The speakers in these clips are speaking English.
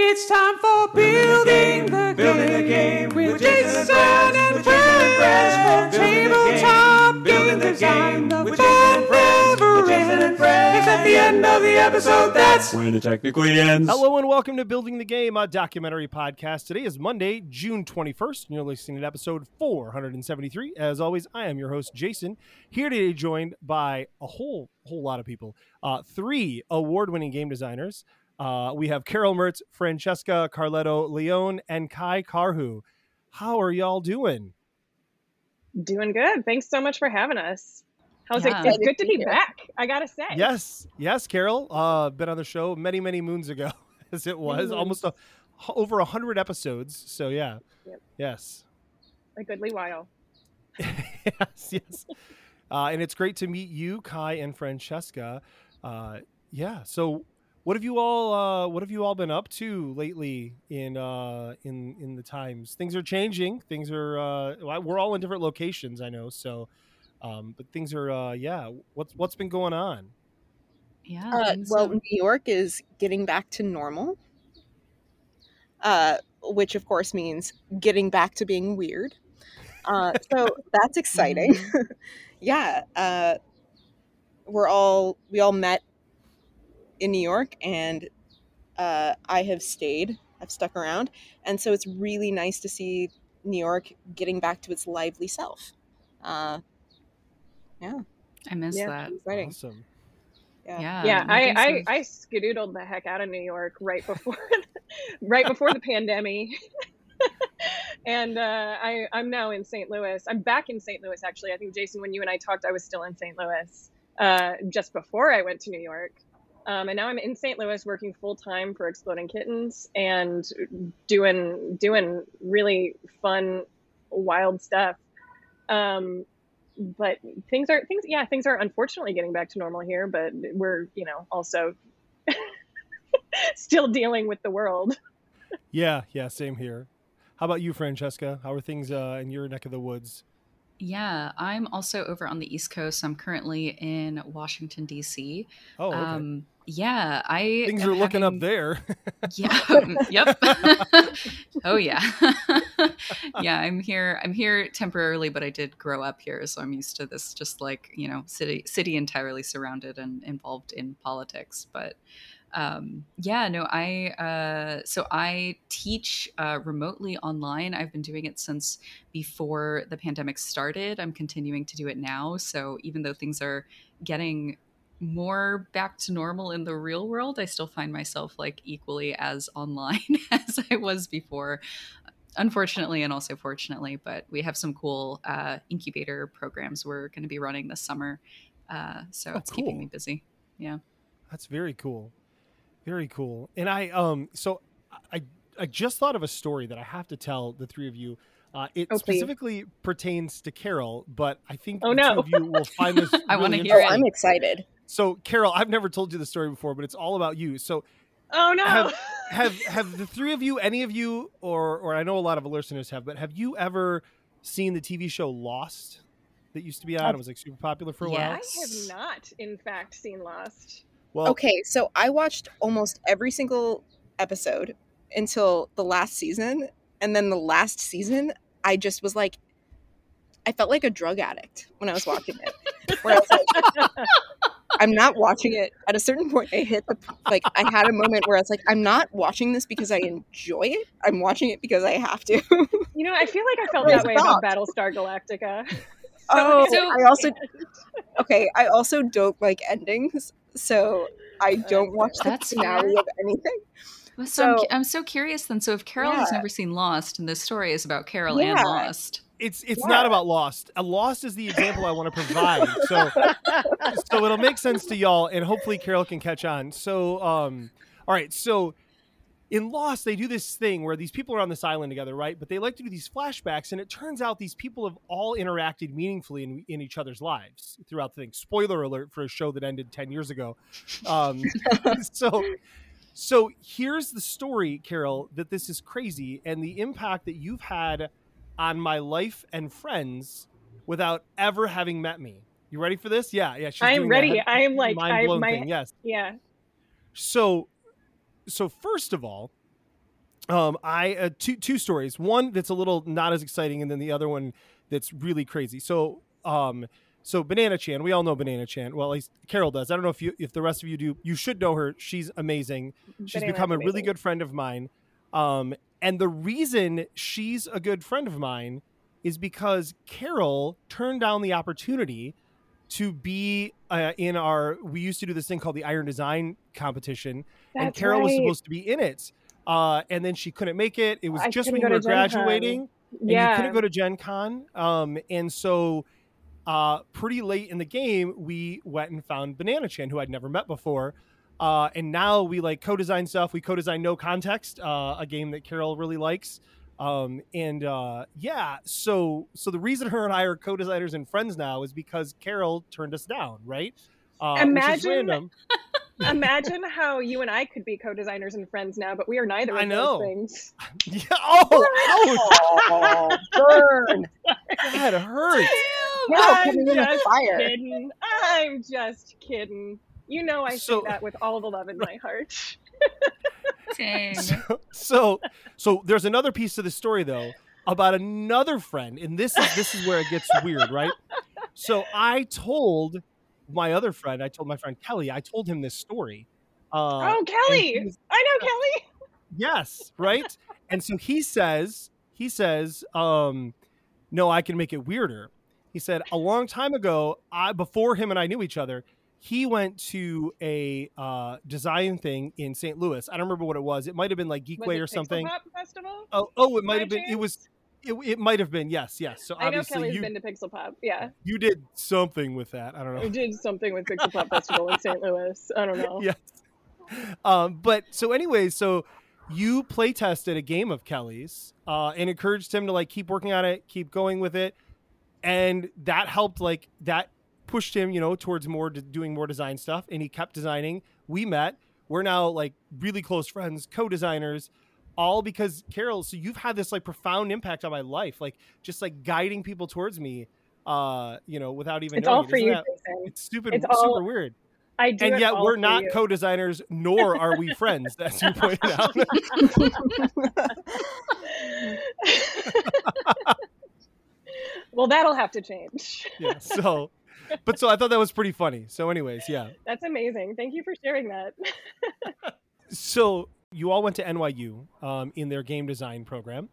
It's time for building the, Building the game game with with Jason Jason and and Friends, with Jason and friends. Friends. Building the Tabletop game, game building the game The with Jason and Friends, never with Jason and ends. Friends. It's at the end of the episode. That's when it technically ends. Hello and welcome to Building the Game, a documentary podcast. Today is Monday, June 21st, and you're listening to episode 473. As always, I am your host, Jason, here today joined by a whole whole lot of people. Uh, three award-winning game designers. Uh, we have Carol Mertz, Francesca Carletto Leone, and Kai Karhu. How are y'all doing? Doing good. Thanks so much for having us. How's Yeah. it? It's good to be back. I gotta say. Yes, yes, Carol. Uh, been on the show many, many moons ago, as it was, moons. almost a, over a hundred episodes. So yeah, Yep. yes. A goodly while. yes, yes. Uh, and it's great to meet you, Kai and Francesca. Uh, yeah. So, what have you all uh, What have you all been up to lately in uh, in in the times? Things are changing. Things are. Uh, we're all in different locations. I know. So, um, but things are. Uh, yeah. What's What's been going on? Yeah. Uh, things well, New York is getting back to normal, uh, which of course means getting back to being weird. Uh, so that's exciting. yeah, uh, we're all we all met in New York, and uh, I have stayed. I've stuck around, and so it's really nice to see New York getting back to its lively self. Uh, yeah, I miss Yeah. that. exciting. Awesome. Yeah. Yeah. yeah, I, things I I skedoodled the heck out of New York right before, right before the pandemic. and uh, I I'm now in St. Louis. I'm back in St. Louis actually. I think Jason, when you and I talked, I was still in St. Louis uh, just before I went to New York. Um, and now I'm in St. Louis working full time for Exploding Kittens and doing doing really fun, wild stuff. Um, but things are things yeah things are unfortunately getting back to normal here, but we're you know also still dealing with the world. Yeah. Yeah. Same here. How about you, Francesca? How are things uh, in your neck of the woods? Yeah, I'm also over on the East Coast. I'm currently in Washington D.C. Oh, okay. Um, yeah, I things are looking up there. Yeah. yep. oh yeah. yeah, I'm here. I'm here temporarily, but I did grow up here, so I'm used to this. Just like you know, city city entirely surrounded and involved in politics. But um, yeah, no, I uh, so I teach uh, remotely online. I've been doing it since before the pandemic started. I'm continuing to do it now. So even though things are getting more back to normal in the real world, I still find myself like equally as online as I was before. Unfortunately, and also fortunately, but we have some cool uh, incubator programs we're going to be running this summer. Uh, so Oh, it's keeping me busy. Yeah. That's very cool. Very cool. And I um so I I just thought of a story that I have to tell the three of you. Uh, it Oh, specifically pertains to Carol, but I think Oh, the no. two of you will find this. I wanna hear Oh, it. I'm excited. So, Carol, I've never told you the story before, but it's all about you. So, Oh no! Have- have have the three of you, any of you, or or I know a lot of listeners have, but have you ever seen the TV show Lost that used to be on? It was like super popular for a I while. I have not, in fact, seen Lost. Well, Okay, so I watched almost every single episode until the last season, and then the last season, I just was like, I felt like a drug addict when I was watching it. Where I was like, I'm not watching it. At a certain point, I hit the like. I had a moment where I was like, I'm not watching this because I enjoy it. I'm watching it because I have to. You know, I feel like I felt that way about Battlestar Galactica. oh, So- I also okay. I also don't like endings, so I don't watch the That's finale fair. of anything. Well, So, I'm, So- I'm so curious then. So if Carol has never seen Lost, and this story is about Carol and Lost, it's it's Yeah. not about Lost. A Lost is the example I want to provide. So so it'll make sense to y'all, and hopefully Carol can catch on. So um, all right, so. In Lost, they do this thing where these people are on this island together, right? But they like to do these flashbacks, and it turns out these people have all interacted meaningfully in, in each other's lives throughout the thing. Spoiler alert for a show that ended ten years ago. Um, so, so here's the story, Carol, that this is crazy, and the impact that you've had on my life and friends without ever having met me. You ready for this? Yeah, yeah. I'm ready. I am like, I mind blown my thing. Yes. yeah. So, so first of all, Um, I uh, two two stories. One that's a little not as exciting, and then the other one that's really crazy. So, um, so Banana Chan, we all know Banana Chan. Well, at least Carol does. I don't know if you if the rest of you do. You should know her. She's amazing. She's Banana's become a really good friend of mine. Um, and the reason she's a good friend of mine is because Carol turned down the opportunity to be uh, in our. We used to do this thing called the Iron Design competition, and That's Carol was supposed to be in it. Uh, and then she couldn't make it. It was I just when you were to Gen Con. graduating, and yeah. you couldn't go to Gen Con. Um, and so, uh, pretty late in the game, we went and found Banana Chan, who I'd never met before. Uh, and now we like co-design stuff. We co-design No Context, uh, a game that Carol really likes. Um, and uh, yeah, so so the reason her and I are co-designers and friends now is because Carol turned us down, right? Uh, which is Imagine- random. Imagine how you and I could be co-designers and friends now, but we are neither of I know. those things. Yeah. Oh, Oh, burn! ouch! That hurts. Carol I'm coming in with just kidding. I'm just kidding. You know I So- say that with all the love in my heart. Dang. so, so so there's another piece to the story though about another friend and this is this is where it gets weird right so i told my other friend i told my friend kelly i told him this story uh oh, Kelly! was- I know Kelly. yes right and so he says he says um no i can make it weirder he said a long time ago i before him and i knew each other he went to a uh, design thing in st louis i don't remember what it was it might have been like geekway or something Pixel Pop Festival? Oh, oh, it might have been. It was. It, it might have been. Yes, yes. So I know Kelly's you been to Pixel Pop. Yeah, you did something with that. I don't know. You did something with Pixel Pop Festival in St. Louis. I don't know. yes. Um, but so anyway, so you play tested a game of Kelly's uh, and encouraged him to like keep working on it, keep going with it, and that helped. Like that pushed him, you know, towards more doing more design stuff, and he kept designing. We met. We're now like really close friends, co-designers, all because Carol. So you've had this like profound impact on my life, like just like guiding people towards me. Uh, you know, without even It's knowing all for Isn't you, that-. It's stupid, It's super all- weird I do and yet we're not you. co-designers nor are we friends as you pointed out well, that'll have to change. yeah so but so i thought that was pretty funny so anyways yeah That's amazing. Thank you for sharing that. so you all went to nyu um, in their game design program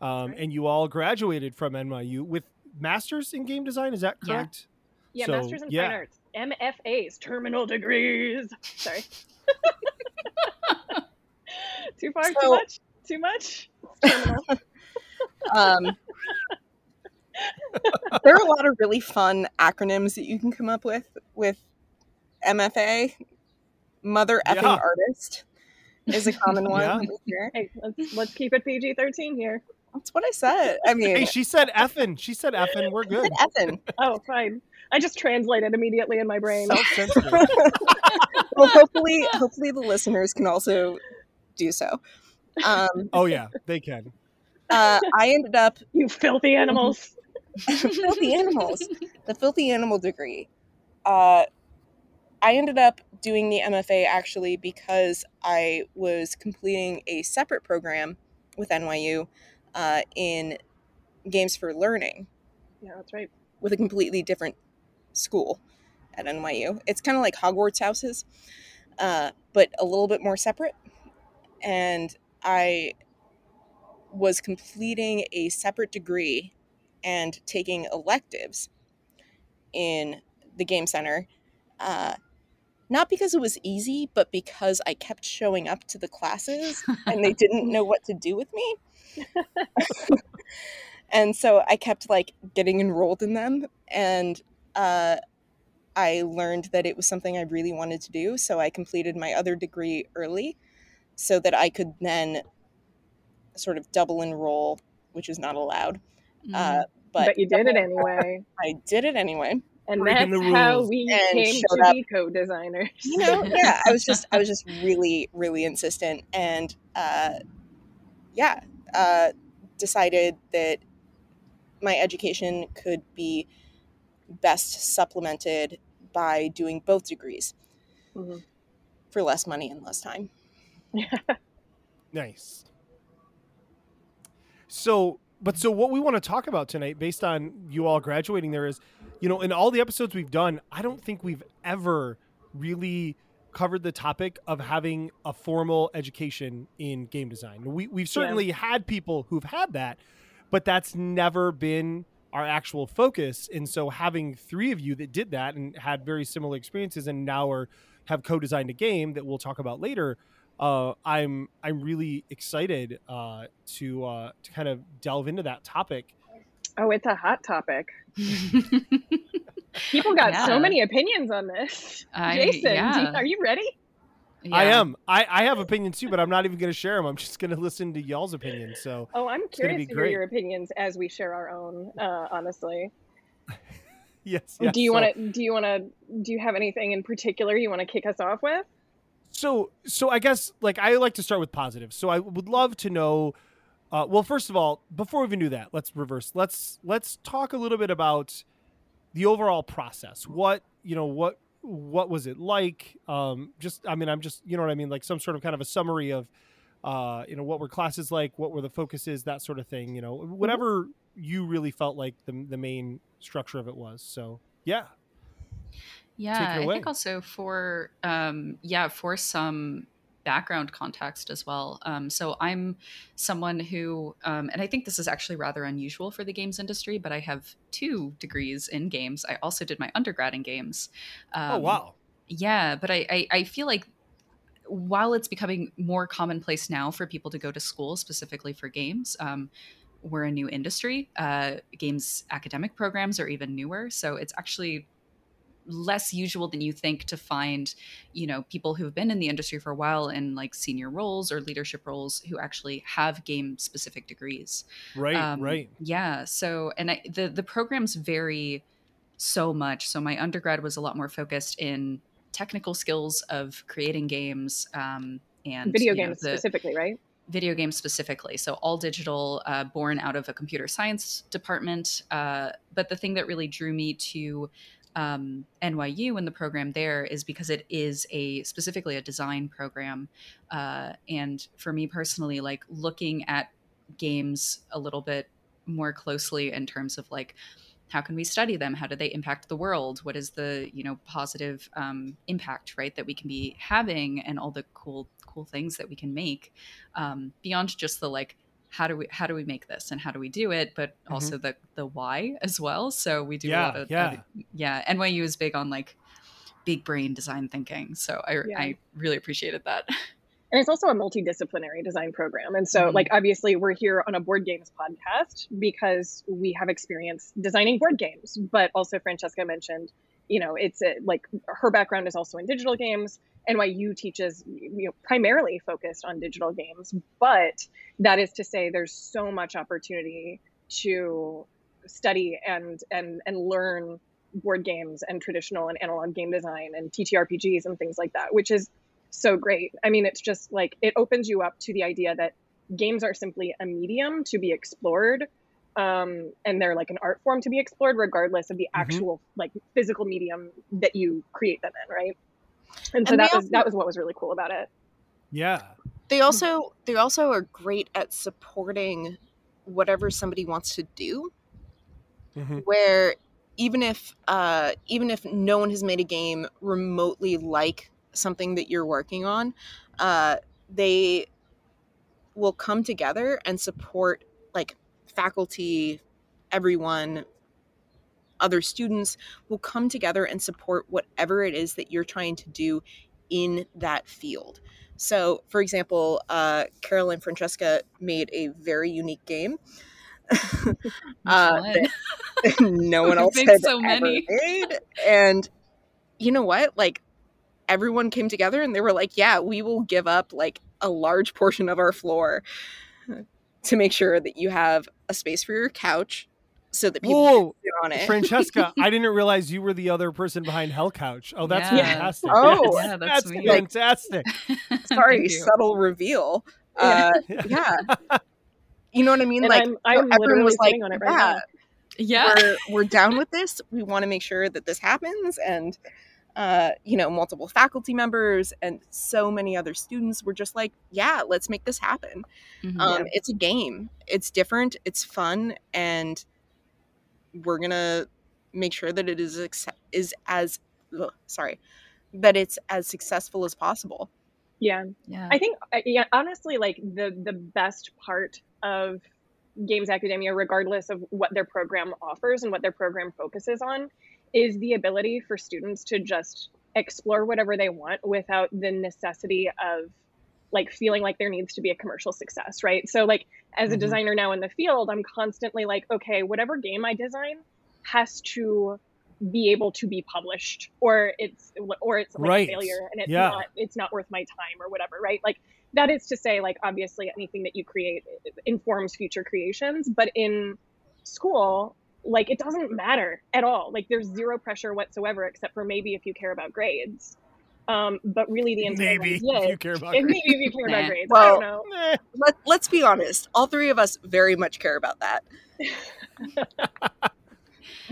um, and you all graduated from nyu with masters in game design is that correct Yeah, So, Masters in yeah. Fine Arts, MFAs, terminal degrees. Sorry. too far, too much, too much. Um, there are a lot of really fun acronyms that you can come up with with MFA. Mother effing Yeah. artist is a common one. Yeah. that we hear. hey, let's let's keep it PG thirteen here. That's what I said. I mean, hey she said effin she said effin we're good effing. Oh, fine. I just translated immediately in my brain. Well, hopefully, hopefully the listeners can also do so. Um, oh yeah they can uh, I ended up You filthy animals. filthy animals. The filthy animal degree. Uh, I ended up doing the MFA actually because I was completing a separate program with NYU uh, in games for learning Yeah, that's right. with a completely different school at NYU. It's kind of like Hogwarts houses, uh, but a little bit more separate. And I was completing a separate degree and taking electives in the game center. Uh, not because it was easy, but because I kept showing up to the classes and they didn't know what to do with me. and so I kept like getting enrolled in them and uh, I learned that it was something I really wanted to do. So I completed my other degree early so that I could then sort of double enroll, which is not allowed. Mm. Uh, But, but you did it anyway. I did it anyway. And Breaking that's how we And came to up. be co-designers. You know, yeah, I was just I was just really really insistent and uh, yeah, uh, decided that my education could be best supplemented by doing both degrees Mhm. for less money and less time. nice So, but so what we want to talk about tonight, based on you all graduating there, is, you know, in all the episodes we've done, I don't think we've ever really covered the topic of having a formal education in game design. We we've certainly had people who've had that, but that's never been our actual focus. And so having three of you that did that and had very similar experiences and now are have co-designed a game that we'll talk about later. Uh, I'm I'm really excited uh, to uh, to kind of delve into that topic. Oh, it's a hot topic. People got Yeah. so many opinions on this. I- Jason, do you- are you ready? I am. I, I have opinions too, but I'm not even going to share them. I'm just going to listen to y'all's opinions. So Oh, I'm gonna curious be to great. hear your opinions as we share our own. Uh, honestly, yes. yes. do you so, want to? Do you want to? Do you have anything in particular you want to kick us off with? So so I guess like I like to start with positives. So I would love to know. Uh, well, first of all, before we even do that, let's reverse. Let's let's talk a little bit about the overall process. What you know what what was it like? Um, just I mean I'm just you know what I mean like some sort of kind of a summary of uh, you know what were classes like, what were the focuses, that sort of thing. You know whatever you really felt like the the main structure of it was. So yeah. Yeah, I think also for um, yeah for some background context as well. Um, so I'm someone who, um, and I think this is actually rather unusual for the games industry, but I have two degrees in games. I also did my undergrad in games. Um, oh wow. Yeah, but I, I, I feel like while it's becoming more commonplace now for people to go to school specifically for games, um, we're a new industry. Uh, games academic programs are even newer, so it's actually less usual than you think to find, you know, people who've been in the industry for a while in like senior roles or leadership roles who actually have game specific degrees. Right. Um, right. Yeah. So, and I, the the programs vary so much. So my undergrad was a lot more focused in technical skills of creating games um, and Video you know, games the- specifically, right? video games specifically. So all digital, uh, born out of a computer science department. Uh, but the thing that really drew me to um, NYU and the program there is because it is a specifically a design program, uh, and for me personally, like looking at games a little bit more closely in terms of like how can we study them? How do they impact the world? What is the you know positive um, impact right that we can be having and all the cool cool things that we can make um, beyond just the like how do we how do we make this and how do we do it? But also the the why as well. So we do a Yeah, lot of yeah. of- yeah nyu is big on like big brain design thinking. So i Yeah. i really appreciated that. And it's also a multidisciplinary design program. And so Mhm. like obviously we're here on a board games podcast because we have experience designing board games. But also francesca mentioned you know it's a, like her background is also in digital games nyu teaches you know primarily focused on digital games but that is to say there's so much opportunity to study and and and learn board games and traditional and analog game design and ttrpgs and things like that which is so great. I mean, it's just like it opens you up to the idea that games are simply a medium to be explored. Um, and they're like an art form to be explored, regardless of the Mhm. actual like physical medium that you create them in, right? And so And that was also- that was what was really cool about it. Yeah. They also they also are great at supporting whatever somebody wants to do. Mhm. Where even if uh, even if no one has made a game remotely like something that you're working on, uh, they will come together and support like faculty, everyone, other students will come together and support whatever it is that you're trying to do in that field. So, for example, uh, Carol and Francesca made a very unique game. uh, Which one? that no one else made had so ever many. made. And you know what? Like everyone came together and they were like, "Yeah, we will give up like a large portion of our floor to make sure that you have a space for your couch, so that people Whoa, can sit on it." Francesca, I didn't realize you were the other person behind Hell Couch. Oh, that's Yeah. fantastic. Oh. Yes, Yeah, that's that's sweet. fantastic. Sorry, subtle reveal. Uh, yeah, you know what I mean? And like I'm so I'm everyone was like, on it right "Yeah, now. yeah we're we're down with this. We want to make sure that this happens, and uh, you know, multiple faculty members and so many other students were just like, yeah, let's make this happen. Mhm. Um, It's a game. It's different. It's fun, and we're gonna make sure that it is acce- is as ugh, sorry that it's as successful as possible. Yeah. yeah. I think uh, yeah, honestly, like the the best part of games academia, regardless of what their program offers and what their program focuses on, is the ability for students to just explore whatever they want without the necessity of like feeling like there needs to be a commercial success, right? So like as a Mhm. designer now in the field, I'm constantly like, okay, whatever game I design has to be able to be published or it's or it's like Right. a failure and it's Yeah. not it's not worth my time or whatever right like that is to say like obviously anything that you create informs future creations but in school like it doesn't matter at all like there's zero pressure whatsoever except for maybe if you care about grades um but really the intent Maybe is, yeah, if you care about grades. maybe if you care Nah. about grades i don't know Meh. Let, let's be honest. All three of us very much care about that.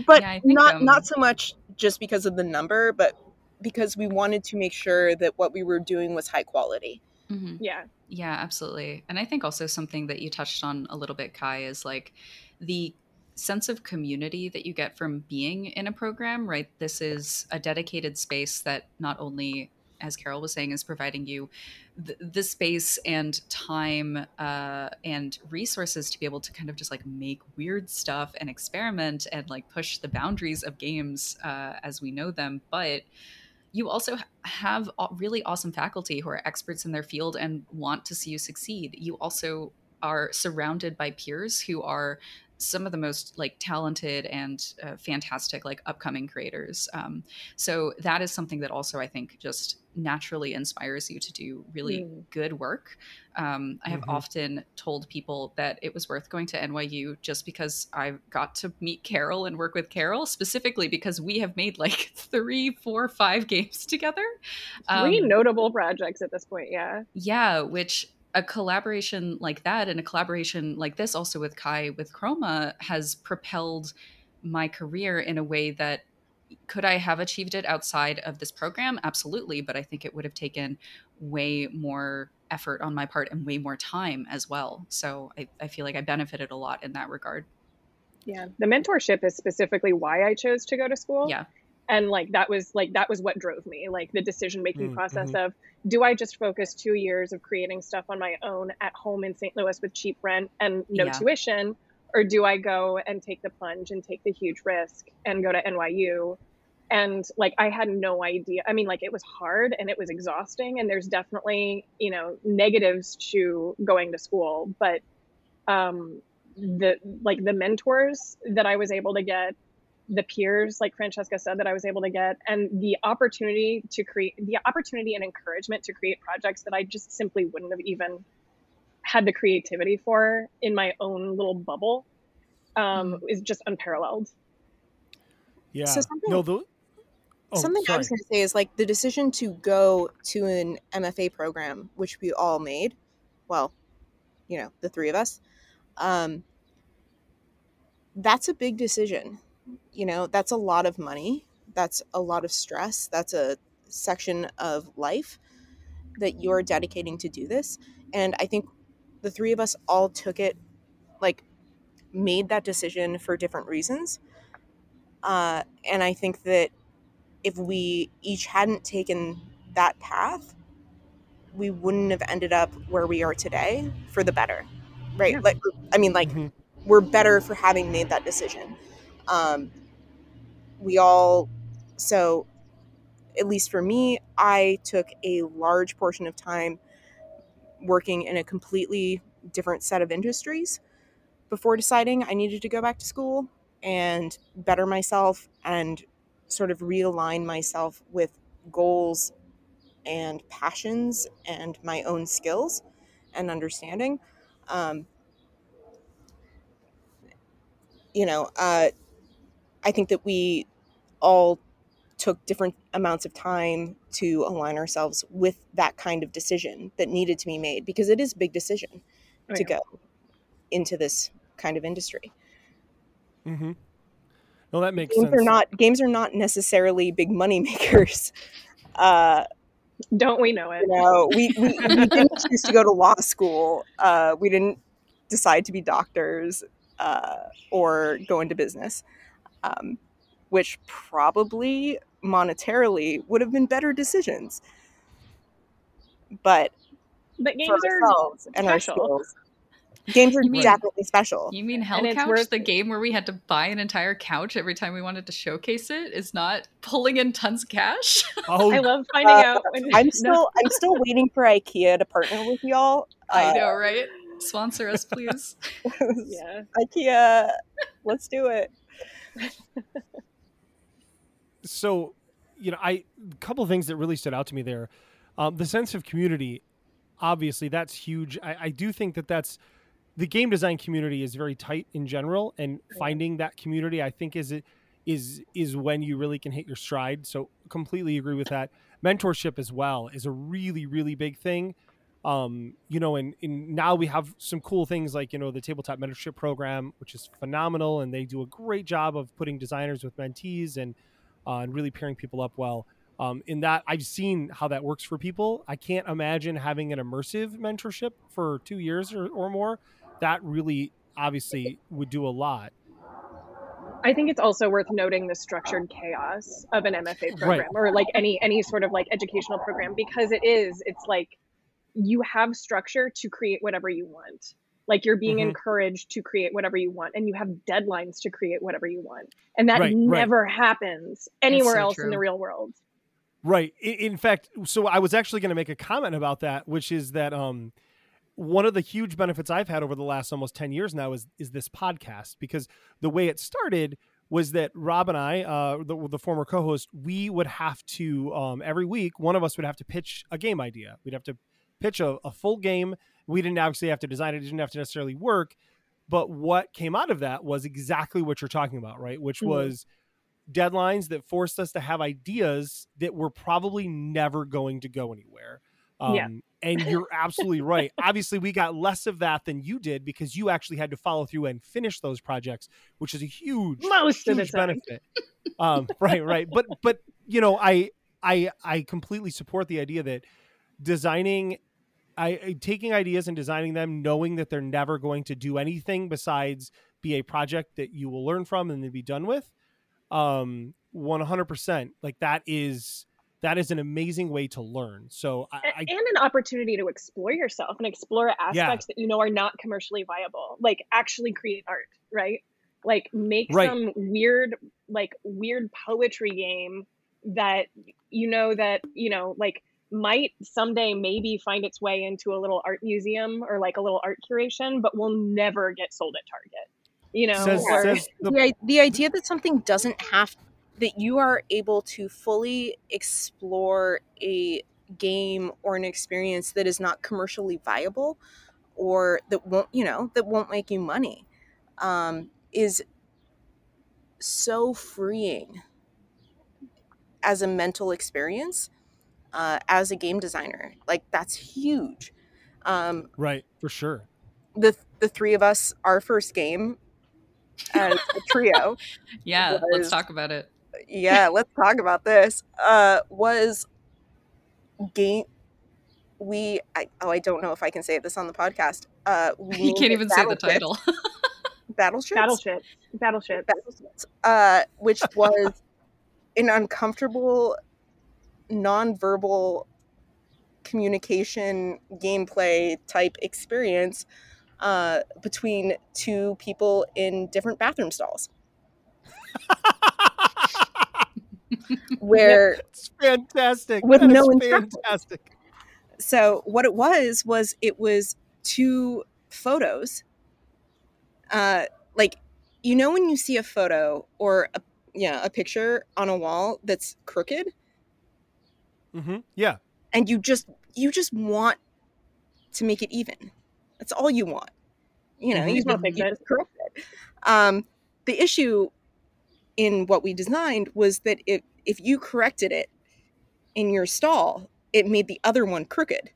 but Yeah, not um, not so much just because of the number, but because we wanted to make sure that what we were doing was high quality. Mhm. yeah Yeah, absolutely. And I think also something that you touched on a little bit, Kai, is like the sense of community that you get from being in a program, right? This is a dedicated space that not only, as Carol was saying, is providing you th- the space and time uh, and resources to be able to kind of just like make weird stuff and experiment and like push the boundaries of games uh, as we know them. But you also have really awesome faculty who are experts in their field and want to see you succeed. You also are surrounded by peers who are some of the most like talented and uh, fantastic like upcoming creators um, so that is something that also i think just naturally inspires you to do really Mm. good work um, i have Mhm. often told people that it was worth going to nyu just because i got to meet carol and work with carol specifically because we have made like three four five games together three Um, notable projects at this point yeah yeah, which a collaboration like that and a collaboration like this also with Kai with Chroma has propelled my career in a way that could I have achieved it outside of this program? Absolutely, but I think it would have taken way more effort on my part and way more time as well. So I, I feel like I benefited a lot in that regard. Yeah, the mentorship is specifically why I chose to go to school. Yeah. And like that was like that was what drove me, like the decision making Mm, process of do I just focus 2 years of creating stuff on my own at home in St. Louis with cheap rent and no Yeah. tuition or do I go and take the plunge and take the huge risk and go to NYU? And like I had no idea. I mean like it was hard and it was exhausting and there's definitely, you know, negatives to going to school, but um the like the mentors that I was able to get, the peers like Francesca said that I was able to get, and the opportunity to create the opportunity and encouragement to create projects that I just simply wouldn't have even had the creativity for in my own little bubble um, is just unparalleled. Yeah. So something- no, the, oh, Something I was going to say is like the decision to go to an MFA program, which we all made. Well, you know, the three of us. Um, that's a big decision. You know, that's a lot of money. That's a lot of stress. That's a section of life that you're dedicating to do this. And I think the three of us all took it, like, made that decision for different reasons. Uh, and I think that if we each hadn't taken that path, we wouldn't have ended up where we are today for the better. Right? Yeah. Like I mean like Mhm. we're better for having made that decision. Um we all so at least for me, I took a large portion of time working in a completely different set of industries before deciding I needed to go back to school and better myself and sort of realign myself with goals and passions and my own skills and understanding. Um, you know, uh, I think that we all took different amounts of time to align ourselves with that kind of decision that needed to be made because it is a big decision to Yeah. go into this kind of industry. Mm-hmm. No, that makes games sense. are not games are not necessarily big money makers. Uh, Don't we know it? you know, we, we, we didn't choose to go to law school. Uh, we didn't decide to be doctors uh, or go into business, um, which probably monetarily would have been better decisions. But But for games are ourselves and our special. skills, games are You mean- definitely special. You mean Hell And it's Couch, worth- the game where we had to buy an entire couch every time we wanted to showcase it, is not pulling in tons of cash? Oh, I love finding Uh, out when I'm still I'm still waiting for IKEA to partner with y'all. I Uh, know, right? Sponsor us, please. yeah. IKEA, let's do it. So you know i a couple of things that really stood out to me there. Um, the sense of community obviously that's huge. I, I do think that that's the game design community is very tight in general and finding that community i think is it is is when you really can hit your stride. So completely agree with that. Mentorship as well is a really really big thing um you know and, and now we have some cool things like you know the tabletop mentorship program which is phenomenal and they do a great job of putting designers with mentees and uh, and really pairing people up well. Um, in that, I've seen how that works for people. I can't imagine having an immersive mentorship for two years or, or more. That really, obviously, would do a lot. I think it's also worth noting the structured chaos of an MFA program or like any any sort of like educational program because it is it's like you have structure to create whatever you want. Like you're being Mhm. encouraged to create whatever you want and you have deadlines to create whatever you want. And that Right, right. never happens anywhere so else in the real world. Right. In, in fact, so I was actually going to make a comment about that, which is that um, one of the huge benefits I've had over the last almost 10 years now is is this podcast because the way it started was that Rob and I, uh, the, the former co-host, we would have to um, every week one of us would have to pitch a game idea. We'd have to pitch a, a full game. We didn't obviously have to design it; it didn't have to necessarily work. But what came out of that was exactly what you're talking about, right? Which Mhm. was deadlines that forced us to have ideas that were probably never going to go anywhere. Um, Yeah. And you're absolutely right. Obviously, we got less of that than you did because you actually had to follow through and finish those projects, which is a huge, Most huge benefit. Um, right, right. But but you know, I I I completely support the idea that designing I taking ideas and designing them knowing that they're never going to do anything besides be a project that you will learn from and then be done with um 100% like that is that is an amazing way to learn. So i, A- I and an opportunity to explore yourself and explore aspects that you know are not commercially viable like actually create art right? Like make Right. some weird like weird poetry game that you know that you know like might someday maybe find its way into a little art museum or like a little art curation but will never get sold at target you know says, or- says the, the, the idea that something doesn't have that you are able to fully explore a game or an experience that is not commercially viable or that won't you know that won't make you money um, is so freeing as a mental experience uh, as a game designer. Like that's huge. Um, right for sure. the the three of us our first game as a trio Yeah, Was- let's talk about it. yeah let's talk about this. Uh was game we I, oh i don't know if i can say this on the podcast. Uh we You can't even say the title. battleships? Battleship. Battleship Battleships, uh which was an uncomfortable nonverbal communication gameplay type experience uh between two people in different bathroom stalls. Where it's fantastic. With That no fantastic. So what it was was it was two photos uh like you know when you see a photo or a yeah a picture on a wall that's crooked hmm yeah. And you just you just want to make it even. That's all you want. You know Mhm. you Just wanna just, you it. just correct it. Um the issue in what we designed was that if if you corrected it in your stall it made the other one crooked.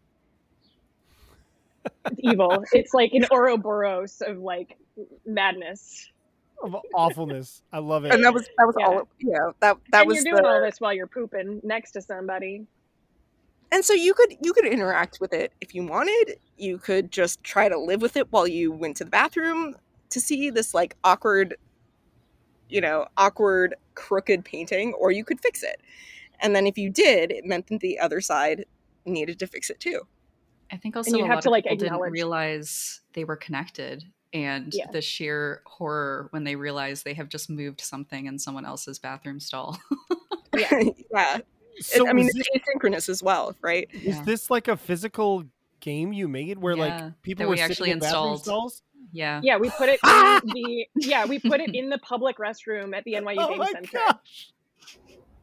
It's evil. It's like an ouroboros of like madness of awfulness. I love it. and that was that was Yeah. all. Yeah, know that that and was you're doing the, all this while you're pooping next to somebody. and so you could you could interact with it if you wanted. You could just try to live with it while you went to the bathroom to see this like awkward, you know, awkward crooked painting, or you could fix it. And then if you did, it meant that the other side needed to fix it too. I think also you a have lot to, of like, people didn't realize they were connected, and Yeah. the sheer horror when they realize they have just moved something in someone else's bathroom stall. yeah. so I mean, it's this, asynchronous as well, right? is Yeah. this like a physical game you made where Yeah, like people that were we sitting actually in bathroom installed. stalls? yeah. Yeah, we put it in the yeah we put it in the public restroom at the NYU Oh Game my Center. gosh!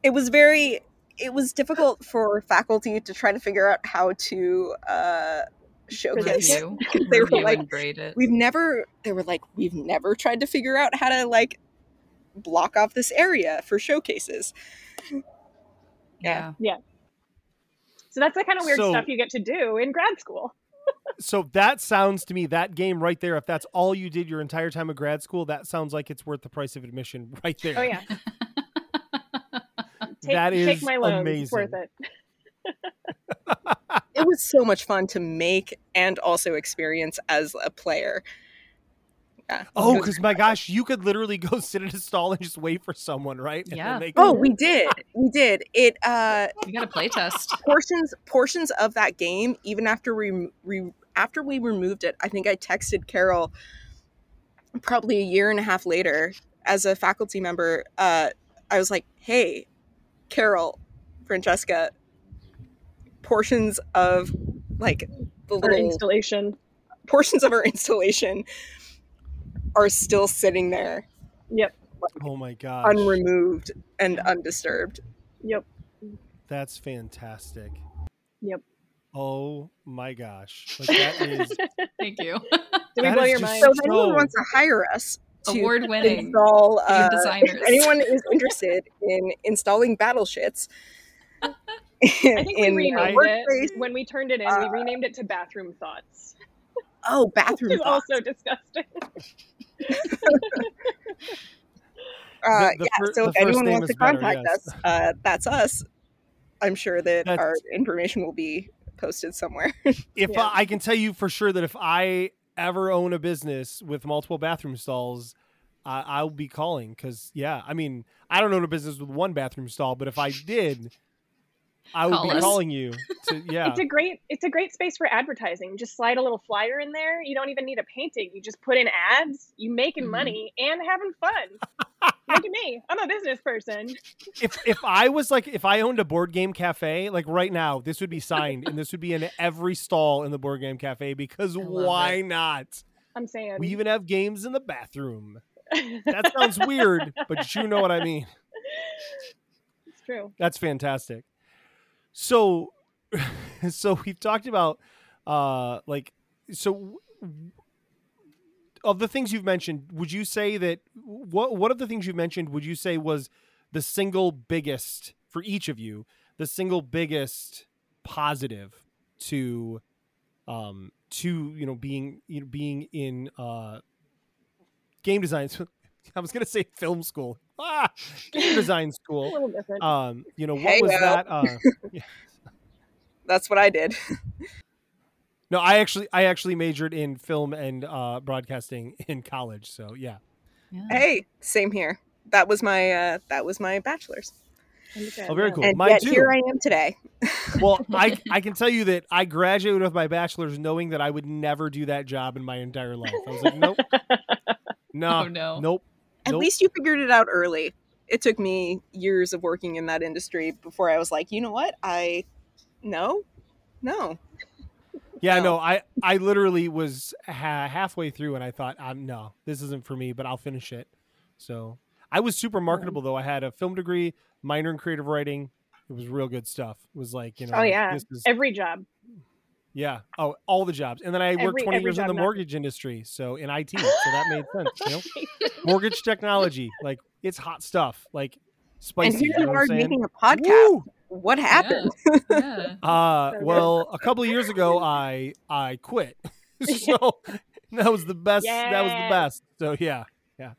It was very. It was difficult for faculty to try to figure out how to uh, showcase. Present They were like, grade it. We've never. They were like, we've never tried to figure out how to like block off this area for showcases. yeah. Yeah. So that's the kind of weird So- stuff you get to do in grad school. So that sounds to me that game right there. If that's all you did your entire time of grad school, that sounds like it's worth the price of admission right there. Oh yeah, take, That take my loans. amazing. It's worth it. It was so much fun to make and also experience as a player. Yeah. Oh, because my gosh, you could literally go sit in a stall and just wait for someone, right? And Yeah. they Oh, we did. We did. It uh You got a play test. portions portions of that game even after we re, after we removed it i think i texted carol probably a year and a half later as a faculty member uh, i was like hey carol francesca portions of like the Our little installation. portions of our installation are still sitting there Yep. Oh my god. unremoved and undisturbed Yep. that's fantastic. Yep. Oh my gosh, like that is Thank you. Did we blow is your mind? so if anyone wants to hire us to Award winning. install uh, designers. if anyone is interested in installing battle shits I think we renamed it when we turned it in. uh, we renamed it to Bathroom Thoughts, oh bathroom is thoughts. also disgusting. uh, The- the yeah fir- so if anyone wants is to better, contact yes. us uh, that's us i'm sure that That's- our information will be posted somewhere if Yeah. I, I can tell you for sure that if I ever own a business with multiple bathroom stalls, I I'll be calling because yeah, I mean I don't own a business with one bathroom stall, but if I did, I would Call be us. calling you. To, yeah, It's a great it's a great space for advertising. Just slide a little flyer in there. You don't even need a painting. You just put in ads. You making Mm-hmm. Mhm. money and having fun. Look at me. I'm a business person. if if I was like if I owned a board game cafe, like right now, this would be signed and this would be in every stall in the board game cafe because why it. not? I'm saying We even have games in the bathroom. That sounds weird, but you know what I mean. it's true. That's fantastic. So, so we've talked about, uh, like, so of the things you've mentioned, would you say that what what of the things you've mentioned would you say was the single biggest for each of you, the single biggest positive to, um, to you know being you know being in uh, game design. I was gonna say film school. Ah, game design A school. little different. um you know what Hey, was well. that uh that's what i did. No i actually i actually majored in film and uh broadcasting in college so yeah. Yeah. hey same here. That was my uh, that was my bachelor's. Oh very cool. And mine yet too. Here i am today. Well i i can tell you that i graduated with my bachelor's knowing that i would never do that job in my entire life. I was like nope. No Oh, no. nope At Nope. least you figured it out early. It took me years of working in that industry before I was like, you know what? I no, no. yeah No. no i i literally was ha- halfway through and i thought um, no this isn't for me but i'll finish it so i was super marketable though i had a film degree minor in creative writing it was real good stuff it was like you know Oh yeah. Every job. Yeah. Oh, all the jobs. And then I worked 20 years in the not- mortgage industry, so in IT. So that made sense, you know? Mortgage technology, like it's hot stuff, like spicy. and here you know you what are making a podcast. Woo! What happened? Yeah. Uh, well, a couple of years ago, I I quit. so that was the best. That was the best. So yeah, yeah.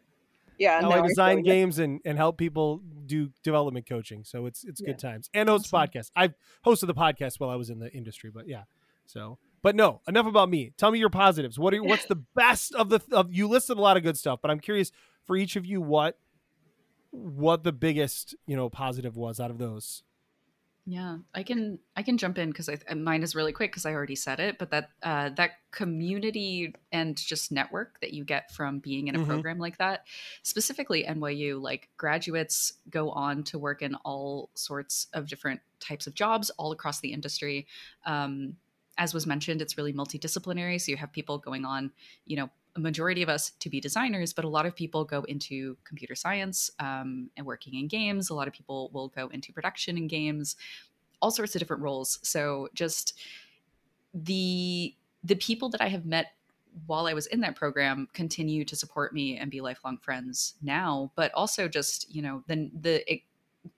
Yeah, Now no, I I design feel you. games and, and help people do development coaching. So it's it's Yeah. good times. And host Awesome. podcasts. I've hosted the podcast while I was in the industry, but yeah. So but no, enough about me. Tell me your positives. What are what's the best of the of you listed a lot of good stuff, but I'm curious for each of you what what the biggest, you know, positive was out of those. Yeah, I can I can jump in because I mine is really quick because I already said it. But that uh, that community and just network that you get from being in a Mhm. program like that, specifically NYU, like graduates go on to work in all sorts of different types of jobs all across the industry. Um, as was mentioned, it's really multidisciplinary. So you have people going on, you know, a majority of us to be designers, but a lot of people go into computer science um, and working in games. A lot of people will go into production in games, all sorts of different roles. So just the the people that I have met while I was in that program continue to support me and be lifelong friends now, but also just you know the the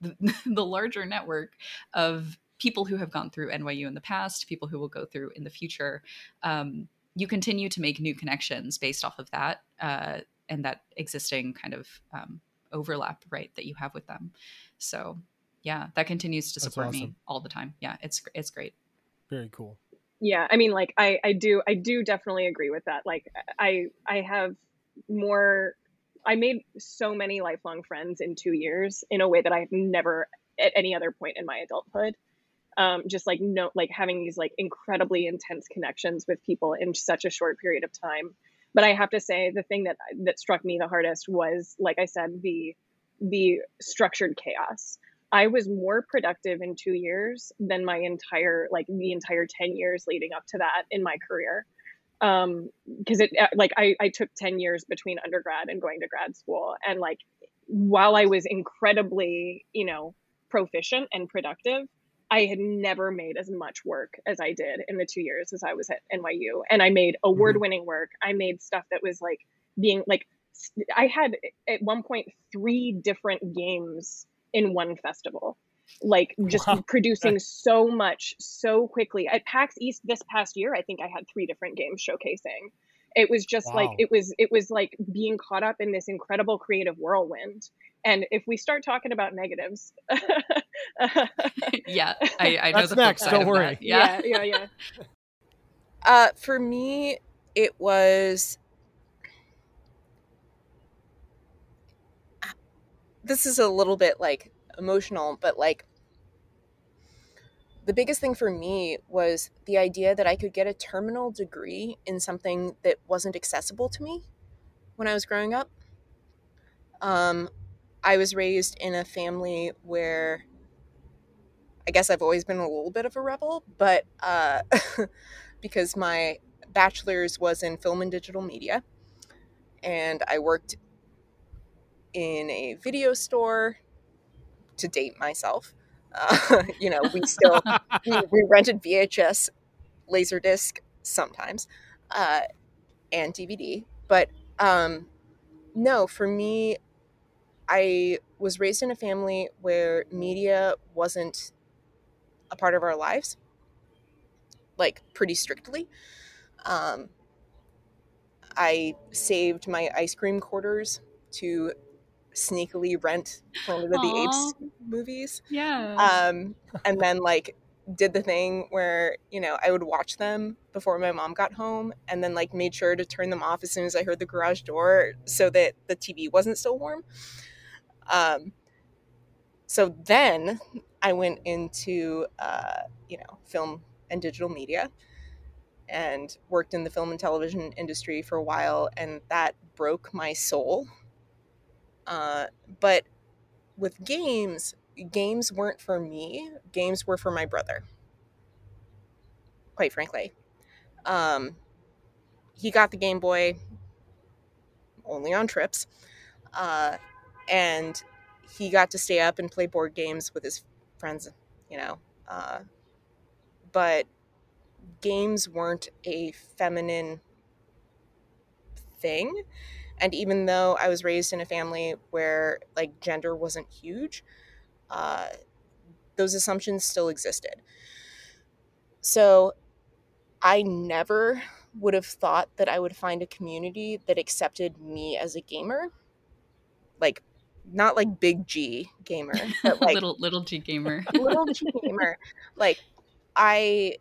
the, the larger network of people who have gone through NYU in the past, people who will go through in the future. Um, you continue to make new connections based off of that uh, and that existing kind of um, overlap, right, that you have with them. So, yeah, that continues to That's support me all the time. Yeah, it's it's great. Very cool. yeah i mean like i i do i do definitely agree with that like i i have more i made so many lifelong friends in two years in a way that i've never at any other point in my adulthood um just like no like having these like incredibly intense connections with people in such a short period of time. But i have to say the thing that that struck me the hardest was like i said the the structured chaos. I was more productive in two years than my entire like the entire ten years leading up to that in my career. Um, because it uh, like I I took ten years between undergrad and going to grad school, and like while I was incredibly you know proficient and productive, I had never made as much work as I did in the two years as I was at NYU, and I made mm-hmm. award winning work. I made stuff that was like being like I had at one point three different games in one festival. Like just Wow. producing so much so quickly. At pax east this past year i think i had three different games showcasing it was just like it was it was like being caught up in this incredible creative whirlwind and if we start talking about negatives yeah, I, I know That's the next, side don't worry. that. Yeah. yeah yeah yeah Uh, for me, it was. This is a little bit like emotional, but like the biggest thing for me was the idea that I could get a terminal degree in something that wasn't accessible to me when I was growing up. Um, I was raised in a family where I guess I've always been a little bit of a rebel, but uh, because my bachelor's was in film and digital media, and I worked in a video store to date myself. Uh, you know, we still we, we rented VHS, Laserdisc sometimes, uh, and DVD. But um, no, for me, I was raised in a family where media wasn't a part of our lives, like pretty strictly. Um, I saved my ice cream quarters to sneakily rent Planet of the Apes movies Yeah. um, and then like did the thing where you know I would watch them before my mom got home, and then like made sure to turn them off as soon as I heard the garage door, so that the TV wasn't still warm. Um, so then I went into uh, you know film and digital media, and worked in the film and television industry for a while, and that broke my soul. Uh, but with games, games weren't for me. Games were for my brother. Quite frankly, um, he got the Game Boy only on trips, uh, and he got to stay up and play board games with his friends. You know, uh, but games weren't a feminine thing. And even though I was raised in a family where like gender wasn't huge, uh, those assumptions still existed. So I never would have thought that I would find a community that accepted me as a gamer like not like big G gamer, but like little little G gamer. little G gamer. Like I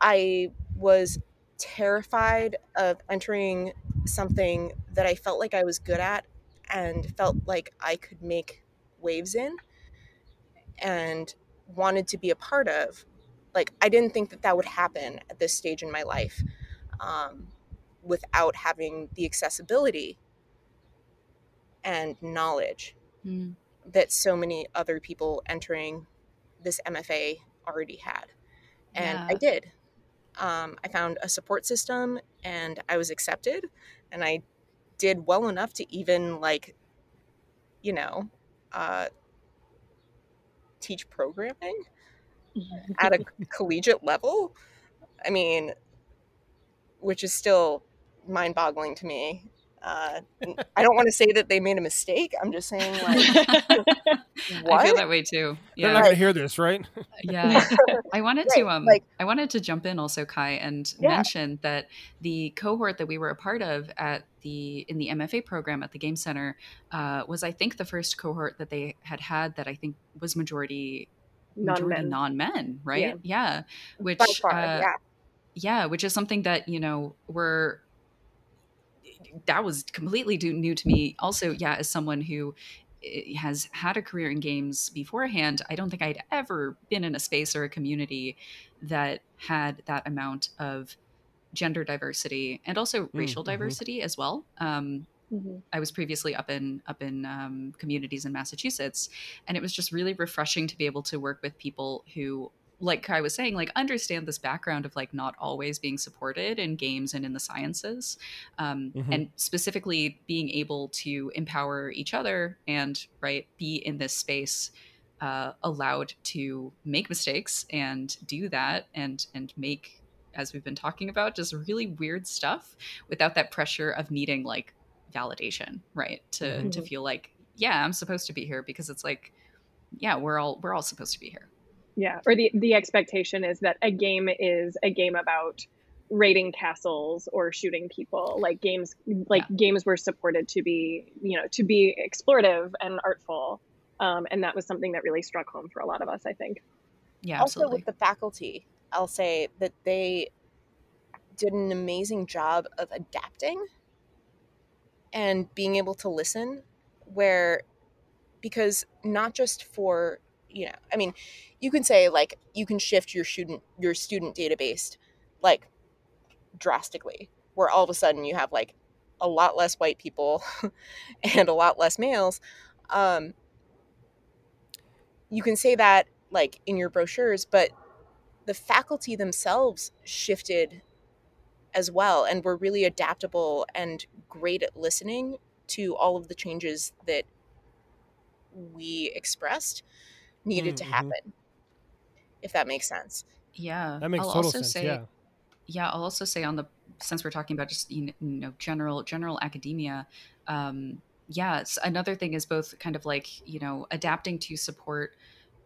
I was terrified of entering something that I felt like I was good at and felt like I could make waves in and wanted to be a part of. Like I didn't think that that would happen at this stage in my life um, without having the accessibility and knowledge Mm. that so many other people entering this MFA already had. And I did. Um, I found a support system and I was accepted and I did well enough to even like, you know, uh, teach programming at a collegiate level. I mean, which is still mind boggling to me. Uh, I don't want to say that they made a mistake. I'm just saying, like, I feel that way too. They're Yeah. not going to hear this, right? Yeah. I wanted Right, to um like- I wanted to jump in also Kai and Yeah. mention that the cohort that we were a part of at the in the MFA program at the Game Center uh, was I think the first cohort that they had had that I think was majority majority Non-men. non-men, right? Yeah. Which By far, uh, yeah. yeah which is something that you know we're that was completely new to me also yeah as someone who eh, has had a career in games beforehand i don't think i'd ever been in a space or a community that had that amount of gender diversity and also racial mhm. diversity as well um, Mhm. I was previously up in up in um, communities in Massachusetts, and it was just really refreshing to be able to work with people who, like Kai was saying, like understand this background of like not always being supported in games and in the sciences, um, Mhm. and specifically being able to empower each other and right be in this space. Uh, allowed to make mistakes and do that and and make as we've been talking about just really weird stuff without that pressure of needing like validation right to Mhm. to feel like yeah i'm supposed to be here because it's like yeah we're all we're all supposed to be here Yeah, or the the expectation is that a game is a game about raiding castles or shooting people. Like games, like games were supported to be, you know, to be explorative and artful, um, and that was something that really struck home for a lot of us. I think. yeah also with the faculty i'll say that they did an amazing job of adapting and being able to listen where because not just for you know i mean you can say like you can shift your student your student database like drastically where all of a sudden you have like a lot less white people and a lot less males. Um you can say that like in your brochures but the faculty themselves shifted as well and were really adaptable and great at listening to all of the changes that we expressed needed to Mhm. happen if that makes sense yeah That makes I'll total also sense. say yeah. yeah i'll also say on the since we're talking about just you know general general academia um yeah another thing is both kind of like you know adapting to support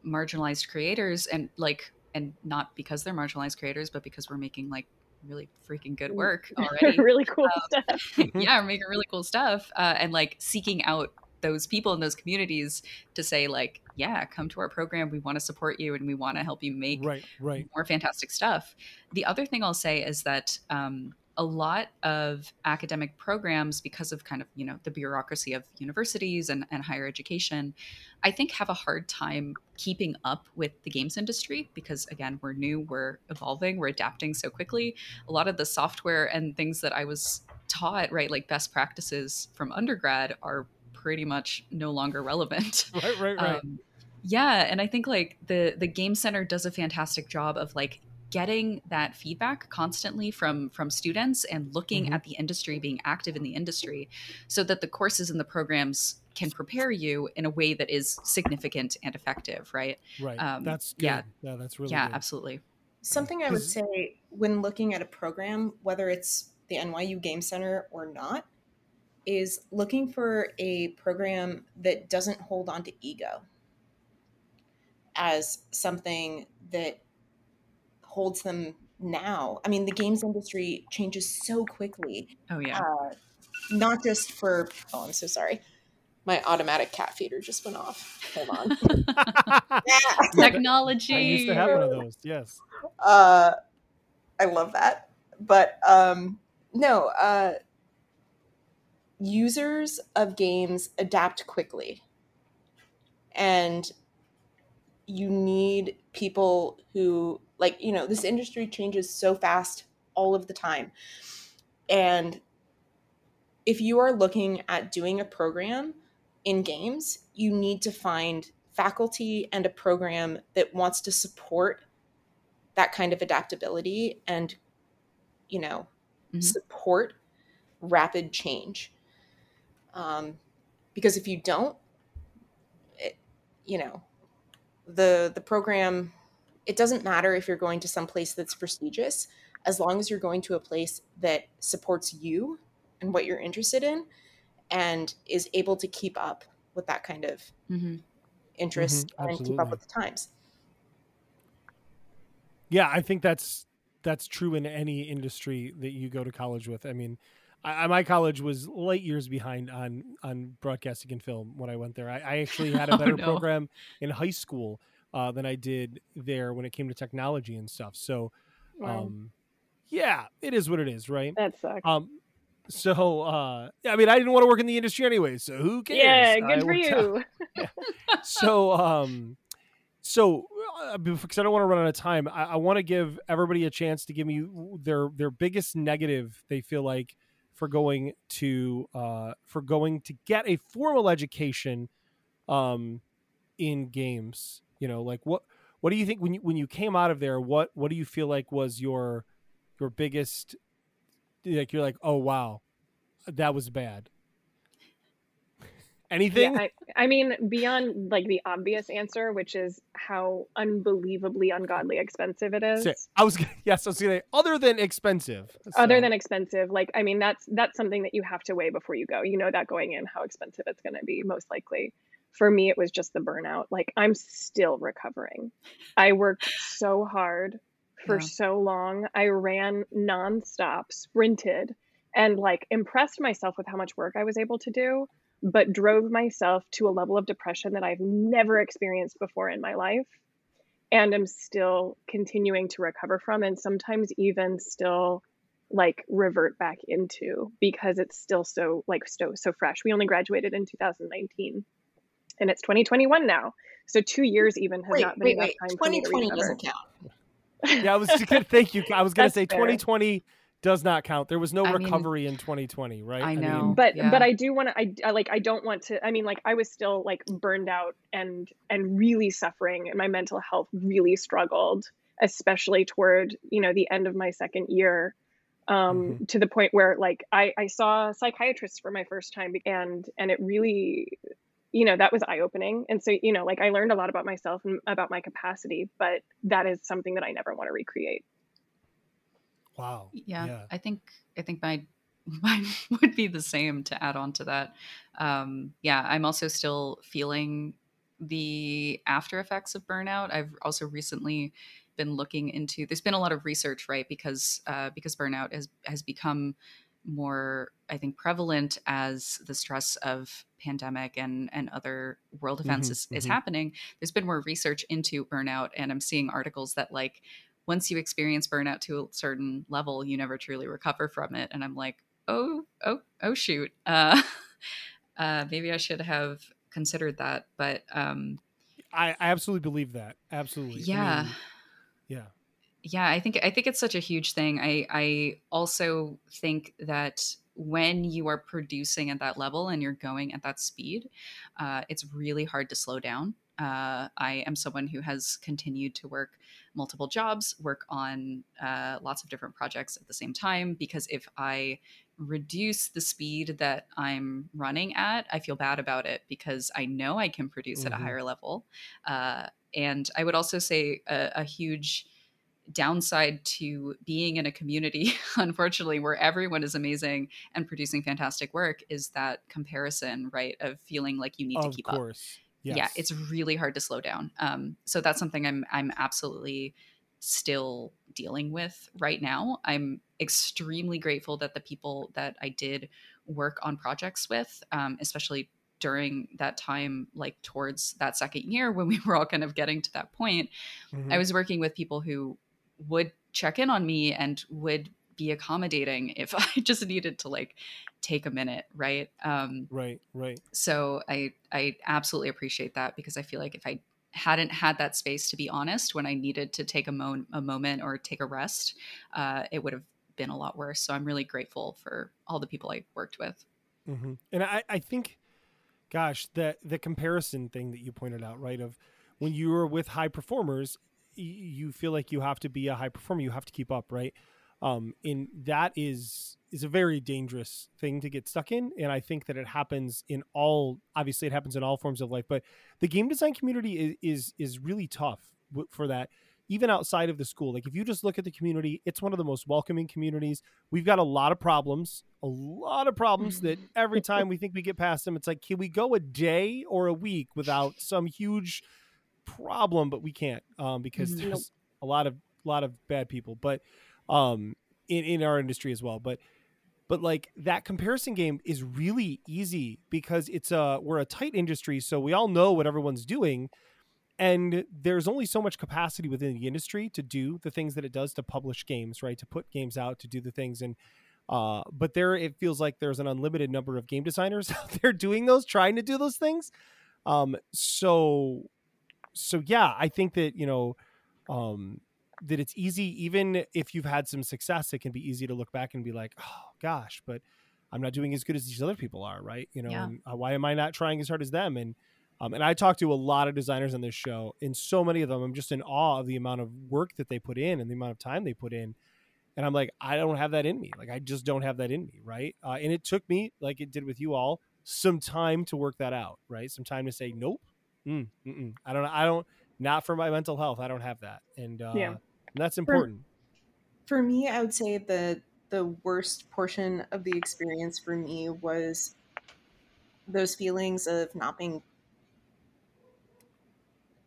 marginalized creators and like and not because they're marginalized creators but because we're making like really freaking good work already really cool stuff. yeah, we're making really cool stuff, uh, and like seeking out those people in those communities to say like, yeah, come to our program. We want to support you and we want to help you make Right, right. more fantastic stuff. The other thing I'll say is that um, a lot of academic programs, because of kind of you know the bureaucracy of universities and, and higher education, I think have a hard time keeping up with the games industry because again we're new, we're evolving, we're adapting so quickly. A lot of the software and things that I was taught, right, like best practices from undergrad, are pretty much no longer relevant. Right, right, right. Um, yeah, and I think like the the game center does a fantastic job of like getting that feedback constantly from from students and looking Mhm. at the industry being active in the industry so that the courses and the programs can prepare you in a way that is significant and effective right right. um, that's good. yeah. Yeah, that's really yeah good. absolutely Something I would say when looking at a program, whether it's the NYU Game Center or not, is looking for a program that doesn't hold on to ego as something that holds them now. I mean, the games industry changes so quickly, oh yeah uh, not just for, oh, I'm so sorry. My automatic cat feeder just went off. Hold on. Technology. I used to have one of those. Yes. uh, I love that. But um, no, uh, users of games adapt quickly. And you need people who, like, you know, this industry changes so fast all of the time. And if you are looking at doing a program in games, you need to find faculty and a program that wants to support that kind of adaptability and you know Mhm. support rapid change um, because if you don't it, you know the the program it doesn't matter if you're going to some place that's prestigious as long as you're going to a place that supports you and what you're interested in and is able to keep up with that kind of Mhm. interest Mhm, and keep up with the times Yeah, I think that's that's true in any industry that you go to college with. I mean, I, I- my college was light years behind on on broadcasting and film when I went there. I, I actually had a Oh, better no. program in high school uh, than I did there when it came to technology and stuff. So, Wow, um, yeah, it is what it is, right? that sucks. Um, so uh, I mean, I didn't want to work in the industry anyway, so who cares? yeah, I good for worked out- you. so um so uh, because i don't want to run out of time i, I want to give everybody a chance to give me their their biggest negative they feel like for going to uh for going to get a formal education um in games you know like what what do you think when you when you came out of there what what do you feel like was your your biggest like you're like oh wow that was bad anything Yeah, I, I mean, beyond like the obvious answer, which is how unbelievably ungodly expensive it is. Say- I was yes, I was gonna say other than expensive. Other than expensive, like I mean, that's that's something that you have to weigh before you go. You know that going in, how expensive it's going to be, most likely. For me, it was just the burnout. Like I'm still recovering. I worked so hard for Yeah. so long. I ran nonstop, sprinted, and like impressed myself with how much work I was able to do, but drove myself to a level of depression that I've never experienced before in my life and am still continuing to recover from and sometimes even still like revert back into because it's still so like so so fresh. We only graduated in 2019 and it's 2021 now. So 2 years even has wait not been wait enough wait time for me to 2020 doesn't count yeah, I was just gonna thank you. I was gonna say fair. 2020 does not count. There was no I mean, recovery in 2020, right? I know. but Yeah. but I do want to I, I like I don't want to I mean like I was still like burned out and and really suffering and my mental health really struggled especially toward you know the end of my second year um to the point where like I I saw a psychiatrist for my first time and and it really you know that was eye opening and so you know like I learned a lot about myself and about my capacity but that is something that I never want to recreate Wow. yeah, Yeah. i think i think my mine would be the same to add on to that um yeah i'm also still feeling the after effects of burnout i've also recently been looking into there's been a lot of research right because uh because burnout has has become more i think prevalent as the stress of pandemic and and other world events Mhm, is, is mhm. happening there's been more research into burnout and i'm seeing articles that like once you experience burnout to a certain level, you never truly recover from it. And I'm like, oh, oh, oh, shoot. Uh, uh, maybe I should have considered that. But um, I, I absolutely believe that. Absolutely. I yeah, mean, yeah. yeah, I think I think it's such a huge thing. I I also think that when you are producing at that level and you're going at that speed, uh, it's really hard to slow down. Uh, I am someone who has continued to work multiple jobs, work on uh, lots of different projects at the same time, because if I reduce the speed that I'm running at, I feel bad about it because I know I can produce at a Mhm. higher level. Uh, and I would also say a, a huge downside to being in a community, unfortunately, where everyone is amazing and producing fantastic work is that comparison, right? Of feeling like you need to Of keep up course. Yes. yeah it's really hard to slow down um, so that's something i'm i'm absolutely still dealing with right now i'm extremely grateful that the people that i did work on projects with um, especially during that time, like towards that second year when we were all kind of getting to that point, Mhm. I was working with people who would check in on me and would be accommodating if I just needed to like take a minute, right? Um, right, right. so I I absolutely appreciate that because I feel like if I hadn't had that space to be honest when I needed to take a, mo- a moment or take a rest, uh, it would have been a lot worse. So I'm really grateful for all the people I worked with. hmm And I, I think, gosh, the the comparison thing that you pointed out, right? Of when you are with high performers, you feel like you have to be a high performer, you have to keep up, right? Um, and that is is a very dangerous thing to get stuck in. And I think that it happens in all. Obviously, it happens in all forms of life, but the game design community is is, is really tough w- for that. Even outside of the school, like if you just look at the community, it's one of the most welcoming communities. We've got a lot of problems, a lot of problems that every time we think we get past them, it's like, can we go a day or a week without some huge problem? But we can't um, because Mhm. there's a lot of lot of bad people, but um, in in our industry as well. But but like that comparison game is really easy because it's a we're a tight industry, so we all know what everyone's doing. And there's only so much capacity within the industry to do the things that it does to publish games, right? To put games out, to do the things. And uh, but there, it feels like there's an unlimited number of game designers out there doing those, trying to do those things. Um, so, so yeah, I think that you know, um, that it's easy, even if you've had some success, it can be easy to look back and be like, oh gosh, but I'm not doing as good as these other people are, right? You know, Yeah. and, uh, why am I not trying as hard as them? And um, and I talk to a lot of designers on this show, and so many of them, I'm just in awe of the amount of work that they put in and the amount of time they put in. And I'm like, I don't have that in me. Like, I just don't have that in me, right? Uh, and it took me, like it did with you all, some time to work that out, right? Some time to say, nope, mm, mm-mm. I don't, I don't, not for my mental health. I don't have that, and uh, Yeah. And that's important. For me, I would say the the worst portion of the experience for me was those feelings of not being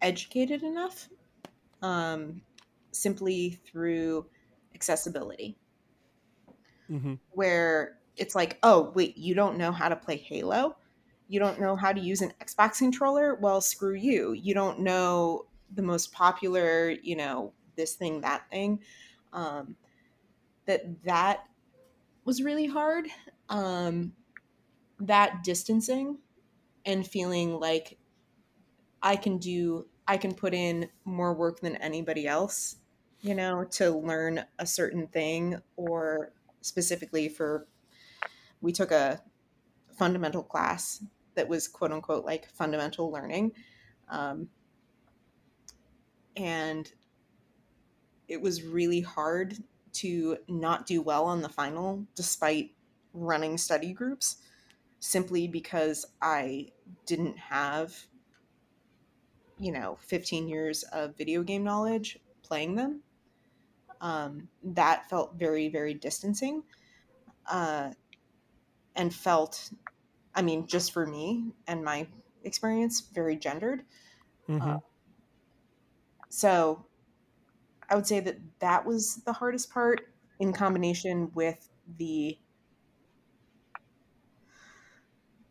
educated enough um, simply through accessibility mm-hmm. where it's like oh wait you don't know how to play halo you don't know how to use an xbox controller well screw you you don't know the most popular you know this thing that thing um, that that was really hard um, that distancing and feeling like i can do i can put in more work than anybody else you know to learn a certain thing or specifically for we took a fundamental class that was quote unquote like fundamental learning um, and it was really hard to not do well on the final despite running study groups simply because i didn't have you know 15 years of video game knowledge playing them. Um, that felt very very distancing uh, and felt i mean just for me and my experience very gendered. Hmm Uh, so i would say that that was the hardest part in combination with the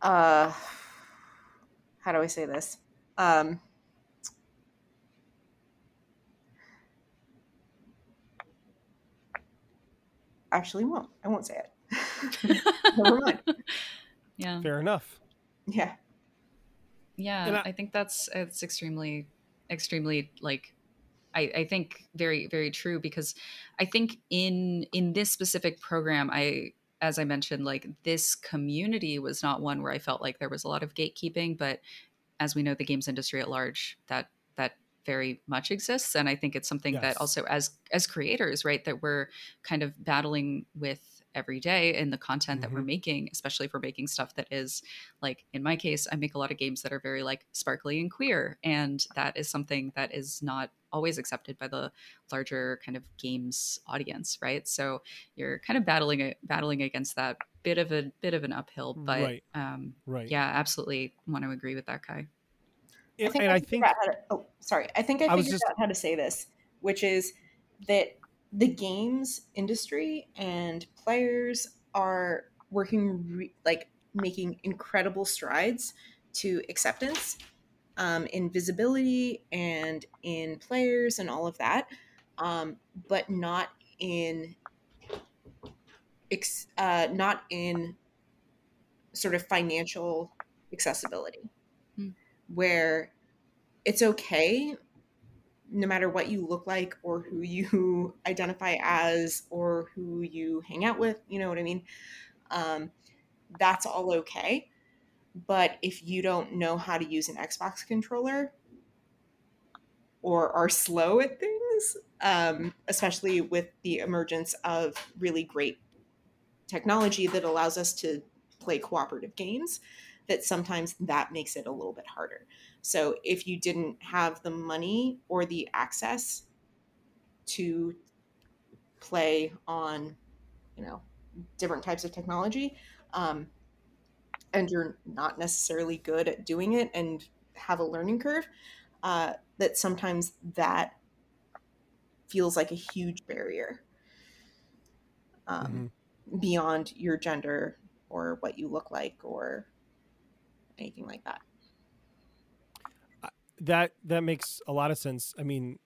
uh how do i say this um actually won't i won't say it never mind yeah. Fair enough. yeah Yeah, I- I, think that's it's extremely, extremely like, I, I think very, very true because I think in in this specific program, I as I mentioned, like this community was not one where I felt like there was a lot of gatekeeping, but as we know, the games industry at large that that very much exists, and I think it's something Yes. that also as as creators, right, that we're kind of battling with every day in the content that we're making, especially if we're making stuff that is like in my case i make a lot of games that are very like sparkly and queer and that is something that is not always accepted by the larger kind of games audience right so you're kind of battling it battling against that bit of a bit of an uphill but Right. um Right. yeah absolutely want to agree with that guy And, I think and I, I figured think out how to. Oh, sorry. I think I I was figured just- out how to say this, which is that the games industry and players are working re- like making incredible strides to acceptance um, in visibility and in players and all of that, um, but not in ex- uh, not in sort of financial accessibility, Hmm. where it's okay no matter what you look like or who you identify as or who you hang out with, you know what I mean? Um, that's all okay. But if you don't know how to use an Xbox controller or are slow at things, um, especially with the emergence of really great technology that allows us to play cooperative games, that sometimes that makes it a little bit harder. So if you didn't have the money or the access to play on, you know, different types of technology, um, and you're not necessarily good at doing it and have a learning curve, uh, that sometimes that feels like a huge barrier um, beyond your gender or what you look like or anything like that. That that makes a lot of sense. I mean,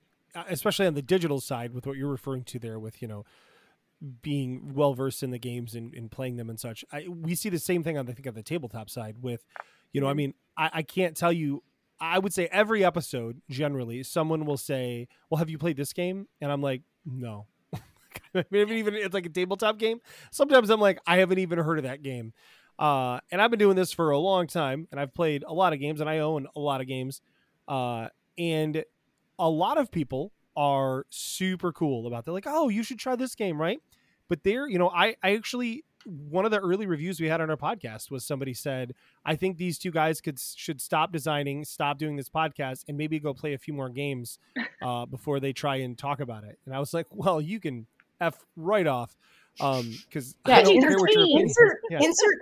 especially on the digital side with what you're referring to there with, you know, being well versed in the games and, and playing them and such. I, we see the same thing on the, I think on the tabletop side with, you know, I mean, I, I can't tell you I would say every episode generally someone will say, "Well, have you played this game?" And I'm like, "No." I haven't even it's like a tabletop game. Sometimes I'm like, I haven't even heard of that game. Uh, and I've been doing this for a long time, and I've played a lot of games, and I own a lot of games. Uh, and a lot of people are super cool about. They're like, "Oh, you should try this game, right?" But they're, you know, I I actually one of the early reviews we had on our podcast was somebody said, "I think these two guys could should stop designing, stop doing this podcast, and maybe go play a few more games uh, before they try and talk about it." And I was like, "Well, you can f right off." Um, because I Yeah, don't care what your opinion insert, Yeah. insert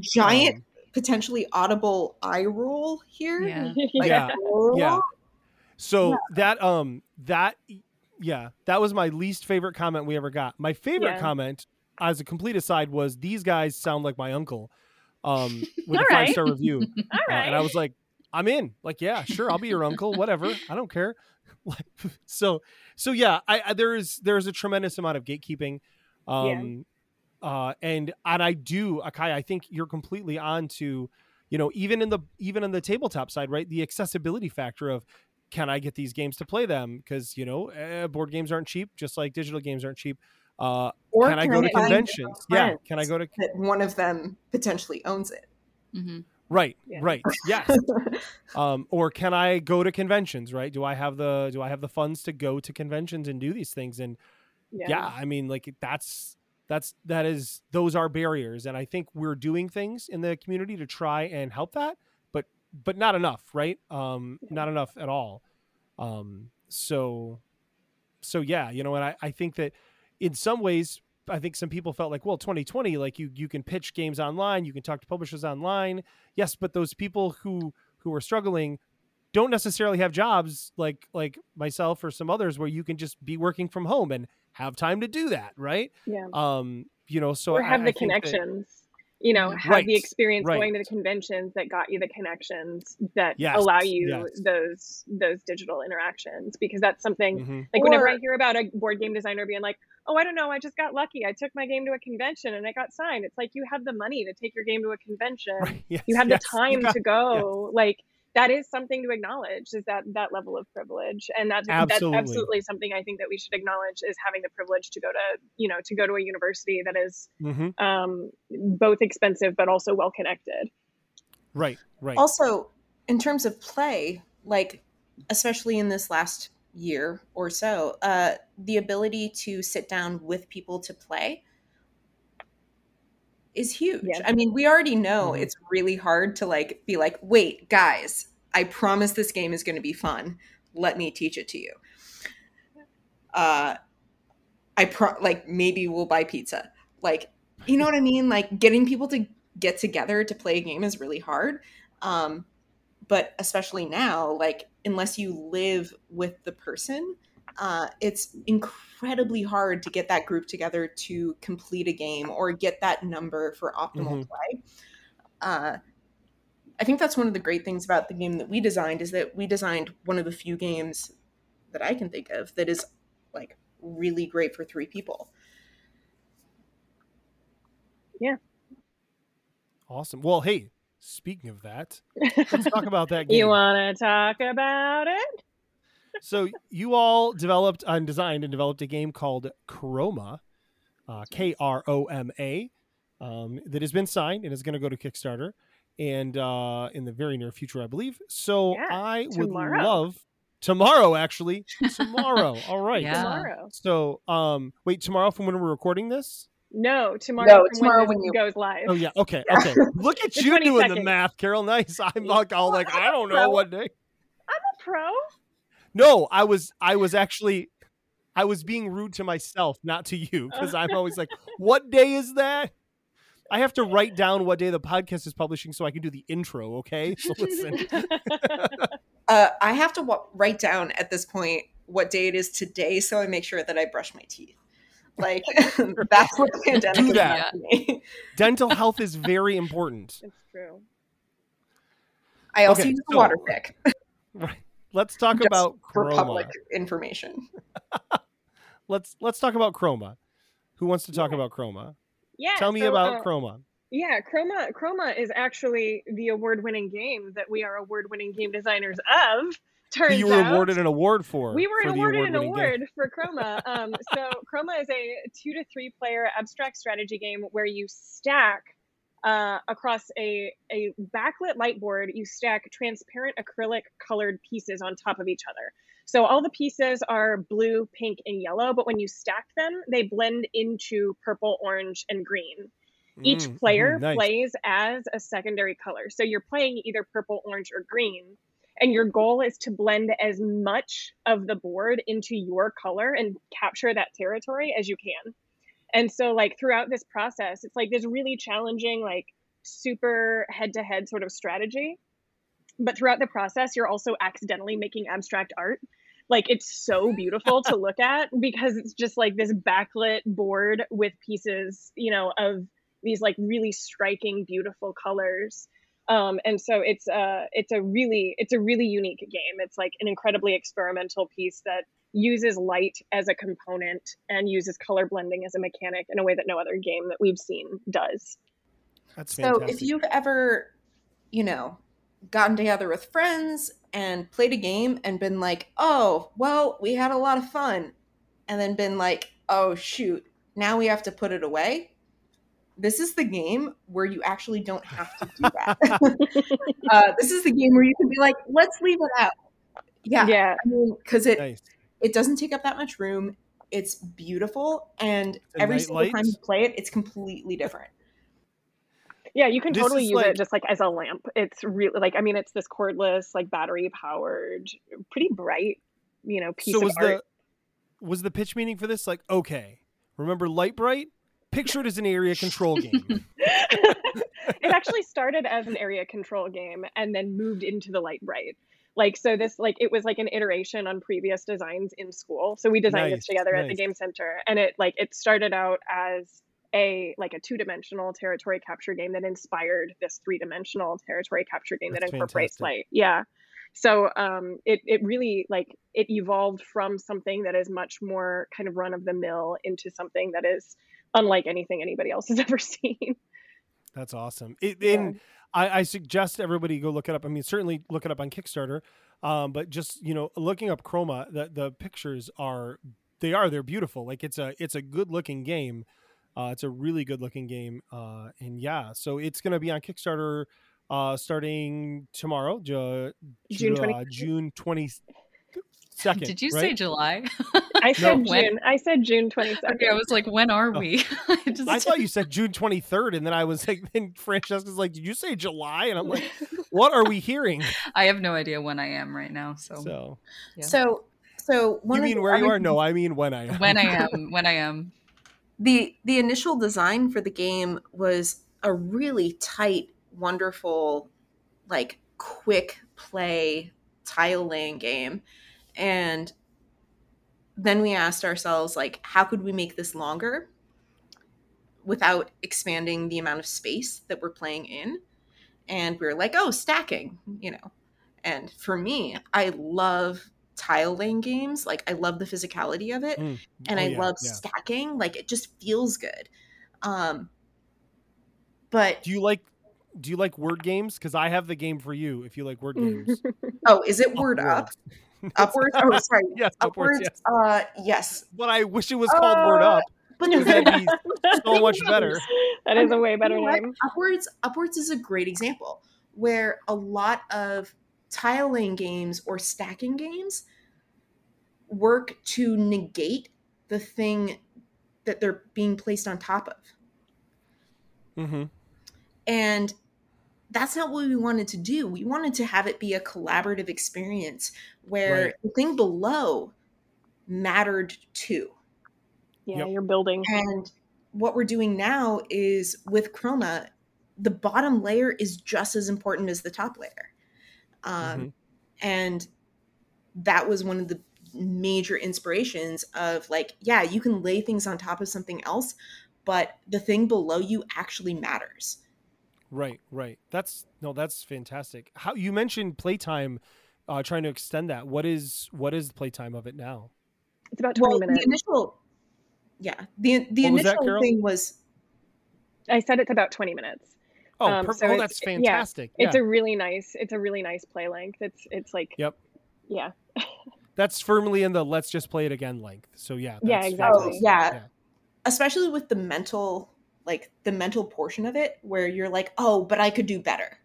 giant, Um, potentially audible eye roll here. Yeah. Like, Yeah. oh, yeah. So that um that yeah, that was my least favorite comment we ever got. My favorite Yeah. comment, as a complete aside, was these guys sound like my uncle. Um, with a All five right. star review, All Uh, and I was like, I'm in. Like, yeah, sure, I'll be your uncle. Whatever, I don't care. Like, so so yeah, I, I there is there is a tremendous amount of gatekeeping. Um, uh, and and I do, Akai, I think you're completely on to, you know, even in the even on the tabletop side, right? The accessibility factor of can I get these games to play them? Because you know, eh, board games aren't cheap, just like digital games aren't cheap. Uh, Or can I go to find conventions? Yeah, can I go to That one of them potentially owns it. hmm right, Yeah. right, yes. um, or can I go to conventions? Right? Do I have the do I have the funds to go to conventions and do these things? And yeah. i mean like that's that's that is those are barriers and i think we're doing things in the community to try and help that but but not enough right? Um not enough at all. Um so so yeah you know and i i think that in some ways i think some people felt like well 2020 like you you can pitch games online you can talk to publishers online. Yes but those people who who are struggling don't necessarily have jobs like like myself or some others where you can just be working from home and have time to do that right yeah. um you know so or have I the think that- connections. You know, have Right, the experience right. going to the conventions that got you the connections that Yes, allow you yes. those those digital interactions because that's something Mhm. like whenever I hear about a board game designer being like, "Oh, I don't know, I just got lucky. I took my game to a convention and it got signed." It's like you have the money to take your game to a convention. Right, yes, You have yes, the time got- to go. Like that is something to acknowledge is that that level of privilege and that's that's Absolutely. absolutely something i think that we should acknowledge is having the privilege to go to you know to go to a university that is Mhm. um, both expensive but also well connected right right Also, in terms of play, like especially in this last year or so, uh, the ability to sit down with people to play is huge. Yeah. I mean, we already know Mhm. it's really hard to like be like, wait, guys, I promise this game is going to be fun. Let me teach it to you. Uh, I pro like maybe we'll buy pizza. Like, you know what I mean? Like getting people to get together to play a game is really hard. Um, but especially now, like unless you live with the person, uh, it's incredibly hard to get that group together to complete a game or get that number for optimal Mhm. play. uh, I think that's one of the great things about the game that we designed is that we designed one of the few games that I can think of that is like really great for three people. Yeah. Awesome. Well, hey, speaking of that, let's talk about that game. you want to talk about it? So you all developed and designed and developed a game called Kroma, uh, K R O M A, um, that has been signed and is going to go to Kickstarter and uh, in the very near future, I believe. So Yeah, I would tomorrow. love tomorrow, actually, tomorrow. all right. Yeah. Tomorrow. So, um, wait, tomorrow from when we're recording this? No, tomorrow. No, tomorrow when, when you- goes live. Oh yeah. Okay. Okay. Look at you doing the math, Carol. Nice. I'm like all like I don't know what day. I'm a pro. No, I was I was actually I was being rude to myself, not to you, because I'm always like, what day is that? I have to write down what day the podcast is publishing so I can do the intro. Okay, so listen. Uh, I have to wa- write down at this point what day it is today so I make sure that I brush my teeth. Like that's what the pandemic Do is that. about me. Dental health is very important. it's true. I also Okay, use the so- water pick Right. Let's talk Just about for Kroma. public information. Let's let's talk about Kroma. Who wants to talk about Kroma? Yeah. Tell me so, about uh, Kroma. Yeah, Kroma Kroma is actually the award-winning game that we are award-winning game designers of. Turns you were out. awarded an award for. we were for awarded an award-winning game. for Kroma. Um, so Kroma is a two to three player abstract strategy game where you stack uh, across a, a backlit light board. You stack transparent acrylic colored pieces on top of each other. So all the pieces are blue, pink, and yellow, but when you stack them, they blend into purple, orange, and green. Each Mm, player mhm, nice. plays as a secondary color. So you're playing either purple, orange, or green. And your goal is to blend as much of the board into your color and capture that territory as you can. And so, like, throughout this process, it's like this really challenging, like, super head to head sort of strategy. But throughout the process, you're also accidentally making abstract art. Like, it's so beautiful to look at because it's just like this backlit board with pieces, you know, of these like really striking, beautiful colors. Um, and so it's a it's a really it's a really unique game. It's like an incredibly experimental piece that uses light as a component and uses color blending as a mechanic in a way that no other game that we've seen does. That's So fantastic. if you've ever, you know, gotten together with friends and played a game and been like, oh, well, we had a lot of fun, and then been like, oh, shoot, now we have to put it away. This is the game where you actually don't have to do that. uh, this is the game where you can be like, let's leave it out. Yeah, Yeah. I mean, because it nice. It doesn't take up that much room. It's beautiful, and The every night single time you play it, it's completely different. Yeah, you can This totally use like- it just like as a lamp. It's really like I mean it's this cordless, like battery powered, pretty bright, you know, piece so of was art. the was the pitch meaning for this like okay? Remember Lite-Brite? Picture it as an area control game. it actually started as an area control game and then moved into the Lite-Brite like so this like it was like an iteration on previous designs in school so we designed Nice, this together at the game center and it like it started out as a like a two-dimensional territory capture game that inspired this three-dimensional territory capture game that incorporates fantastic. light yeah so um it, it really like it evolved from something that is much more kind of run of the mill into something that is unlike anything anybody else has ever seen That's awesome. It, Yeah. And I, I suggest everybody go look it up. I mean, certainly look it up on Kickstarter. Um, but just you know, looking up Kroma, the the pictures are they are they're beautiful. Like it's a it's a good looking game. Uh, it's a really good looking game. Uh, and yeah, so it's gonna be on Kickstarter uh, starting tomorrow, Ju- June Ju- 20 uh, June twenty second. Did you right? say July? I said when- June. I said June twenty second. okay, I was like, when are Oh. we? I just I thought you said June 23rd, and then I was like, then Francesca's like, did you say July? And I'm like, what are we hearing? I have no idea when I am right now. So, So, Yeah. So, so one you mean the where you are? No, I mean when I am. when I am, when I am. the the initial design for the game was a really tight wonderful like quick play tile laying game and then we asked ourselves like how could we make this longer without expanding the amount of space that we're playing in and we were like, oh, stacking, you know. And for me, I love tile laying games. Like I love the physicality of it, Mm. and Oh, I yeah, love yeah. stacking. Like it just feels good. Um, but Do you like do you like word games? Because I have the game for you if you like word games. oh, is it word up? Upwords? Oh, sorry. yes, Upwords. Upwords. Yes. Uh, yes. But I wish it was called word Uh, up. But Because that'd be so much better. that is a way better You know what? name. Upwords, Upwords is a great example where a lot of tile laying games or stacking games work to negate the thing that they're being placed on top of. hmm And that's not what we wanted to do. We wanted to have it be a collaborative experience where Right. the thing below mattered too. Yeah, Yep. you're building. And what we're doing now is with Kroma, the bottom layer is just as important as the top layer. Um, Mhm. And that was one of the major inspirations of like, yeah, you can lay things on top of something else, but the thing below you actually matters. Right, right. That's no, that's fantastic. How you mentioned playtime, uh, trying to extend that. What is what is the playtime of it now? It's about 20 Well, minutes. the initial, yeah, the the What was that, initial thing was I said it's about 20 minutes. Oh, Um, perfect. so oh, it's- that's yeah, fantastic. It's a really nice. It's a really nice play length. It's it's like Yep. yeah. that's firmly in the let's just play it again length. So yeah. Yeah, exactly. Oh, fantastic. yeah. especially with the mental like the mental portion of it where you're like oh but i could do better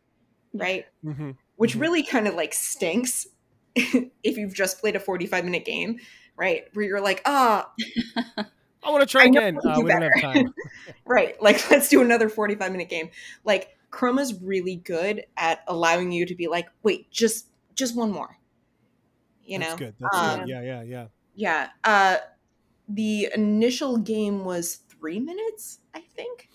right hmm which Mhm. really kind of like stinks if you've just played a 45 minute game right where you're like ah I want to try I again. we Uh, do we don't have time. right like let's do another 45 minute game like Kroma's really good at allowing you to be like wait just just one more you that's know good. That's Um, good. Yeah, yeah, yeah. yeah uh the initial game was three minutes i think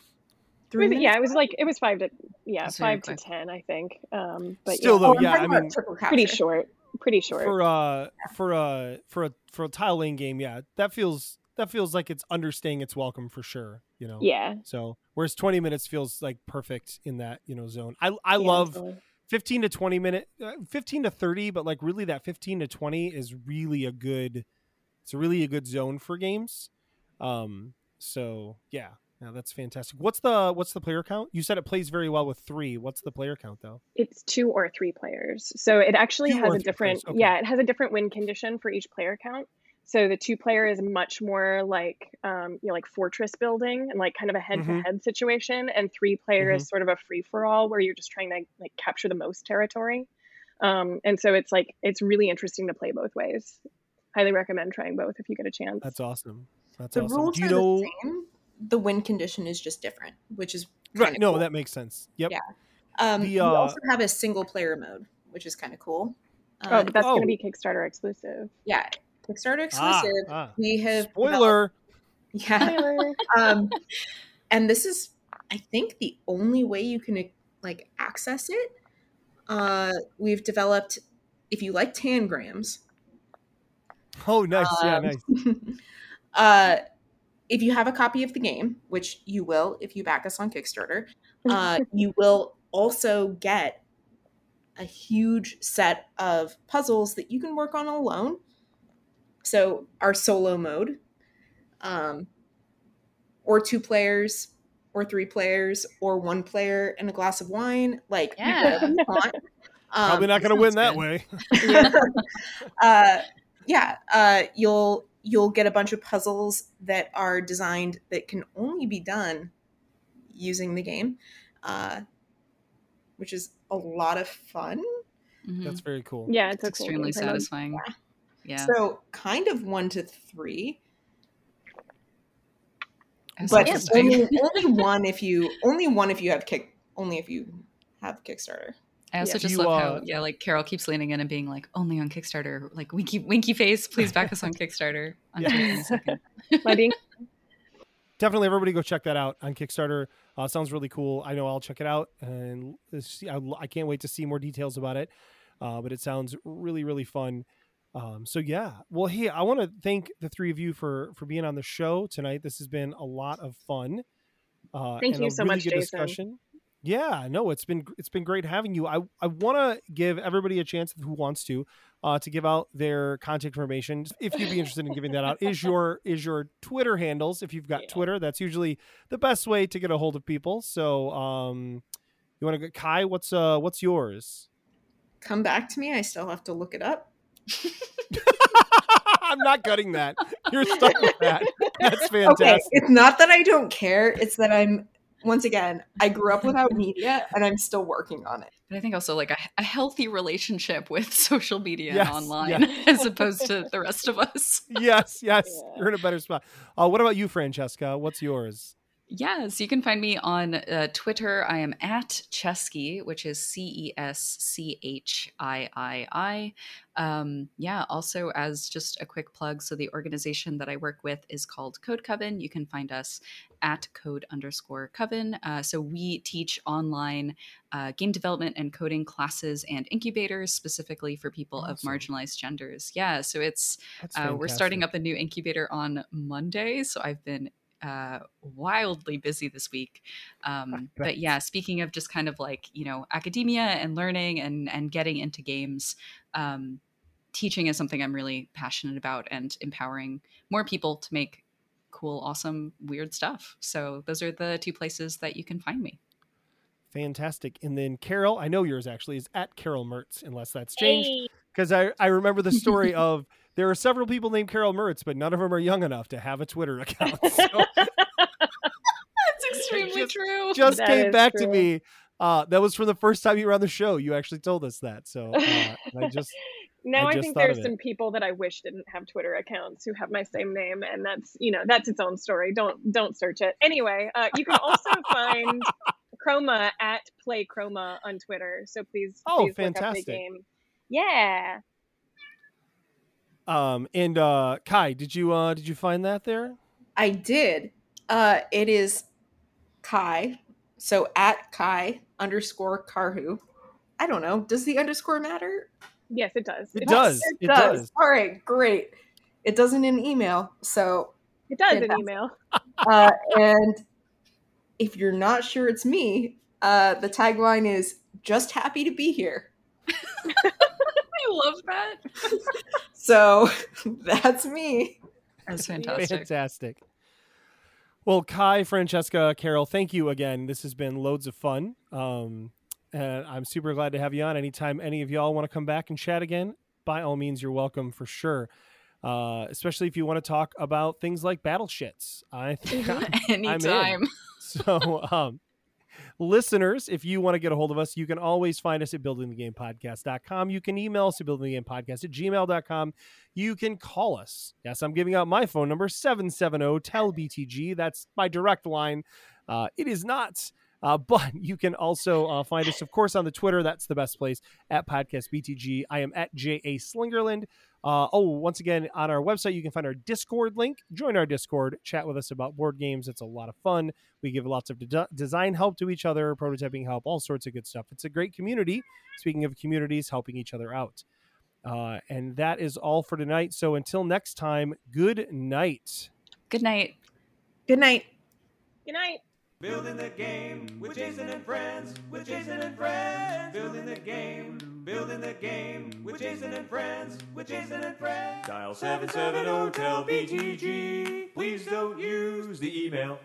three Maybe- yeah, it was like it was five to yeah That's very five to ten, I think. Um, but Still yeah, though, Oh, I'm yeah. I mean, pretty short. Pretty short. for uh for uh for a for a tile laying game, yeah, that feels that feels like it's understaying its welcome for sure. You know. yeah. So whereas 20 minutes feels like perfect in that you know zone. I I yeah, love absolutely. 15 to 20 minute uh, 15 to 30 but like really that 15 to 20 is really a good it's a really a good zone for games um so yeah yeah that's fantastic what's the what's the player count you said it plays very well with three what's the player count though It's two or three players. So it actually Two has a different okay. yeah, it has a different win condition for each player count. So the two player is much more like um, you know, like fortress building and like kind of a head to Mm-hmm. head situation, and three player is sort of a free for all where you're just trying to like capture the most territory. Um, and so it's like it's really interesting to play both ways. Highly recommend trying both if you get a chance. that's awesome that's the awesome. rules do you are know the same. The win condition is just different which is right. no cool. that makes sense. Yep. Yeah. um the, we uh, also have a single player mode which is kind of cool. Oh, uh, but that's going oh. to be Kickstarter exclusive. yeah kickstarter Ah, exclusive. Ah. we have spoiler. developed- yeah. Um and this is i think the only way you can like access it. Uh we've developed if you like tangrams. Oh nice. Yeah Um, nice uh, if you have a copy of the game, which you will if you back us on Kickstarter, uh, you will also get a huge set of puzzles that you can work on alone. So our solo mode, um, or two players, or three players, or one player and a glass of wine, like Yeah. whatever you. Um, probably not gonna win sounds that good. way uh, yeah, uh, you'll you'll get a bunch of puzzles that are designed that can only be done using the game, uh, which is a lot of fun. Mhm. that's very cool Yeah, it's, It's a cool extremely satisfying. Yeah. So kind of one to three, That's but only only one if you only one if you have kick only if you have Kickstarter. I also Yeah. just You, love uh, how yeah, like Carol keeps leaning in and being like, only on Kickstarter. Like winky winky face, please back us on Kickstarter. On Yeah. Twitter in a second. I being definitely everybody go check that out on Kickstarter. Uh, sounds really cool. I know I'll check it out, and see, I, I can't wait to see more details about it. Uh, but it sounds really really fun. Um, so yeah, well, hey, I want to thank the three of you for for being on the show tonight. This has been a lot of fun. Uh, Thank and you a so really much, good Jason. discussion. Yeah, no, it's been it's been great having you. I I want to give everybody a chance who wants to uh, to give out their contact information. If you'd be interested in giving that out, is your is your Twitter handles. If you've got Yeah. Twitter, that's usually the best way to get a hold of people. So, um, you want to go, Kai? What's uh what's yours? Come back to me. I still have to look it up. I'm not cutting that. You're stuck with that. That's fantastic. Okay, fantastic. it's not that I don't care. It's that I'm once again, I grew up without media and I'm still working on it. But I think also like a, a healthy relationship with social media Yes, and online yes. as opposed to the rest of us. Yes, yes, Yeah. you're in a better spot. Uh, what about you, Francesca? What's yours? Yes, you can find me on uh, Twitter. I am at Chesky, which is C E S C H I I I. Um, yeah, also as just a quick plug, so the organization that I work with is called Code Coven. You can find us at code underscore coven. Uh, so we teach online uh, game development and coding classes and incubators specifically for people Awesome. of marginalized genders. Yeah, so it's uh, we're starting up a new incubator on Monday, so I've been uh, wildly busy this week. Um, but yeah, speaking of just kind of like you know academia and learning and and getting into games, um, teaching is something I'm really passionate about and empowering more people to make cool, awesome, weird stuff. So those are the two places that you can find me. Fantastic. And then Carol, I know yours actually is at Carol Mertz, unless that's changed. Hey. Because I, I remember the story of there are several people named Carol Mertz, but none of them are young enough to have a Twitter account. So That's extremely Just- true. just That came is back to me. Uh, that was from the first time you were on the show. You actually told us that. So uh, I just now I I, think thought there's some people that I wish didn't have Twitter accounts who have my same name, and that's you know that's its own story. Don't don't search it. Anyway, uh, you can also find Kroma at Play Kroma on Twitter. So please, Oh, please look up fantastic. the game. Yeah. Um and uh Kai, did you uh did you find that there? I did. Uh, it is Kai. So at Kai underscore Karhu. I don't know. Does the underscore matter? Yes, it does. It It, does. It does. All right, great. It doesn't in email. So, It does in email. uh, and if you're not sure it's me, uh, the tagline is just happy to be here. I love that. So that's me. That's fantastic. Fantastic. Well, Kai, Francesca, Carol, thank you again. This has been loads of fun. Um, and I'm super glad to have you on. Anytime any of y'all want to come back and chat again, by all means, you're welcome for sure. Uh, especially if you want to talk about things like battle shits. I think Anytime. so. Um, listeners, if you want to get a hold of us, you can always find us at buildingthegamepodcast.com. You can email us at buildingthegamepodcast at gmail.com. You can call us. Yes, I'm giving out my phone number, 770-TEL-BTG. That's my direct line. Uh, it is not, uh, but you can also uh, find us, of course, on the Twitter. That's the best place, at Podcast BTG. I am at J.A. Slingerland. Uh, oh, once again, on our website, you can find our Discord link. Join our Discord, chat with us about board games. It's a lot of fun. We give lots of de- design help to each other, prototyping help, all sorts of good stuff. It's a great community. Speaking of communities, helping each other out. Uh, and that is all for tonight. So until next time, good night. Good night. Good night. Good night. Building the game with Jason and friends, with Jason and friends. Building the game, building the game with Jason and friends, with Jason and friends. Dial 770 tell BTG. Please don't use the email.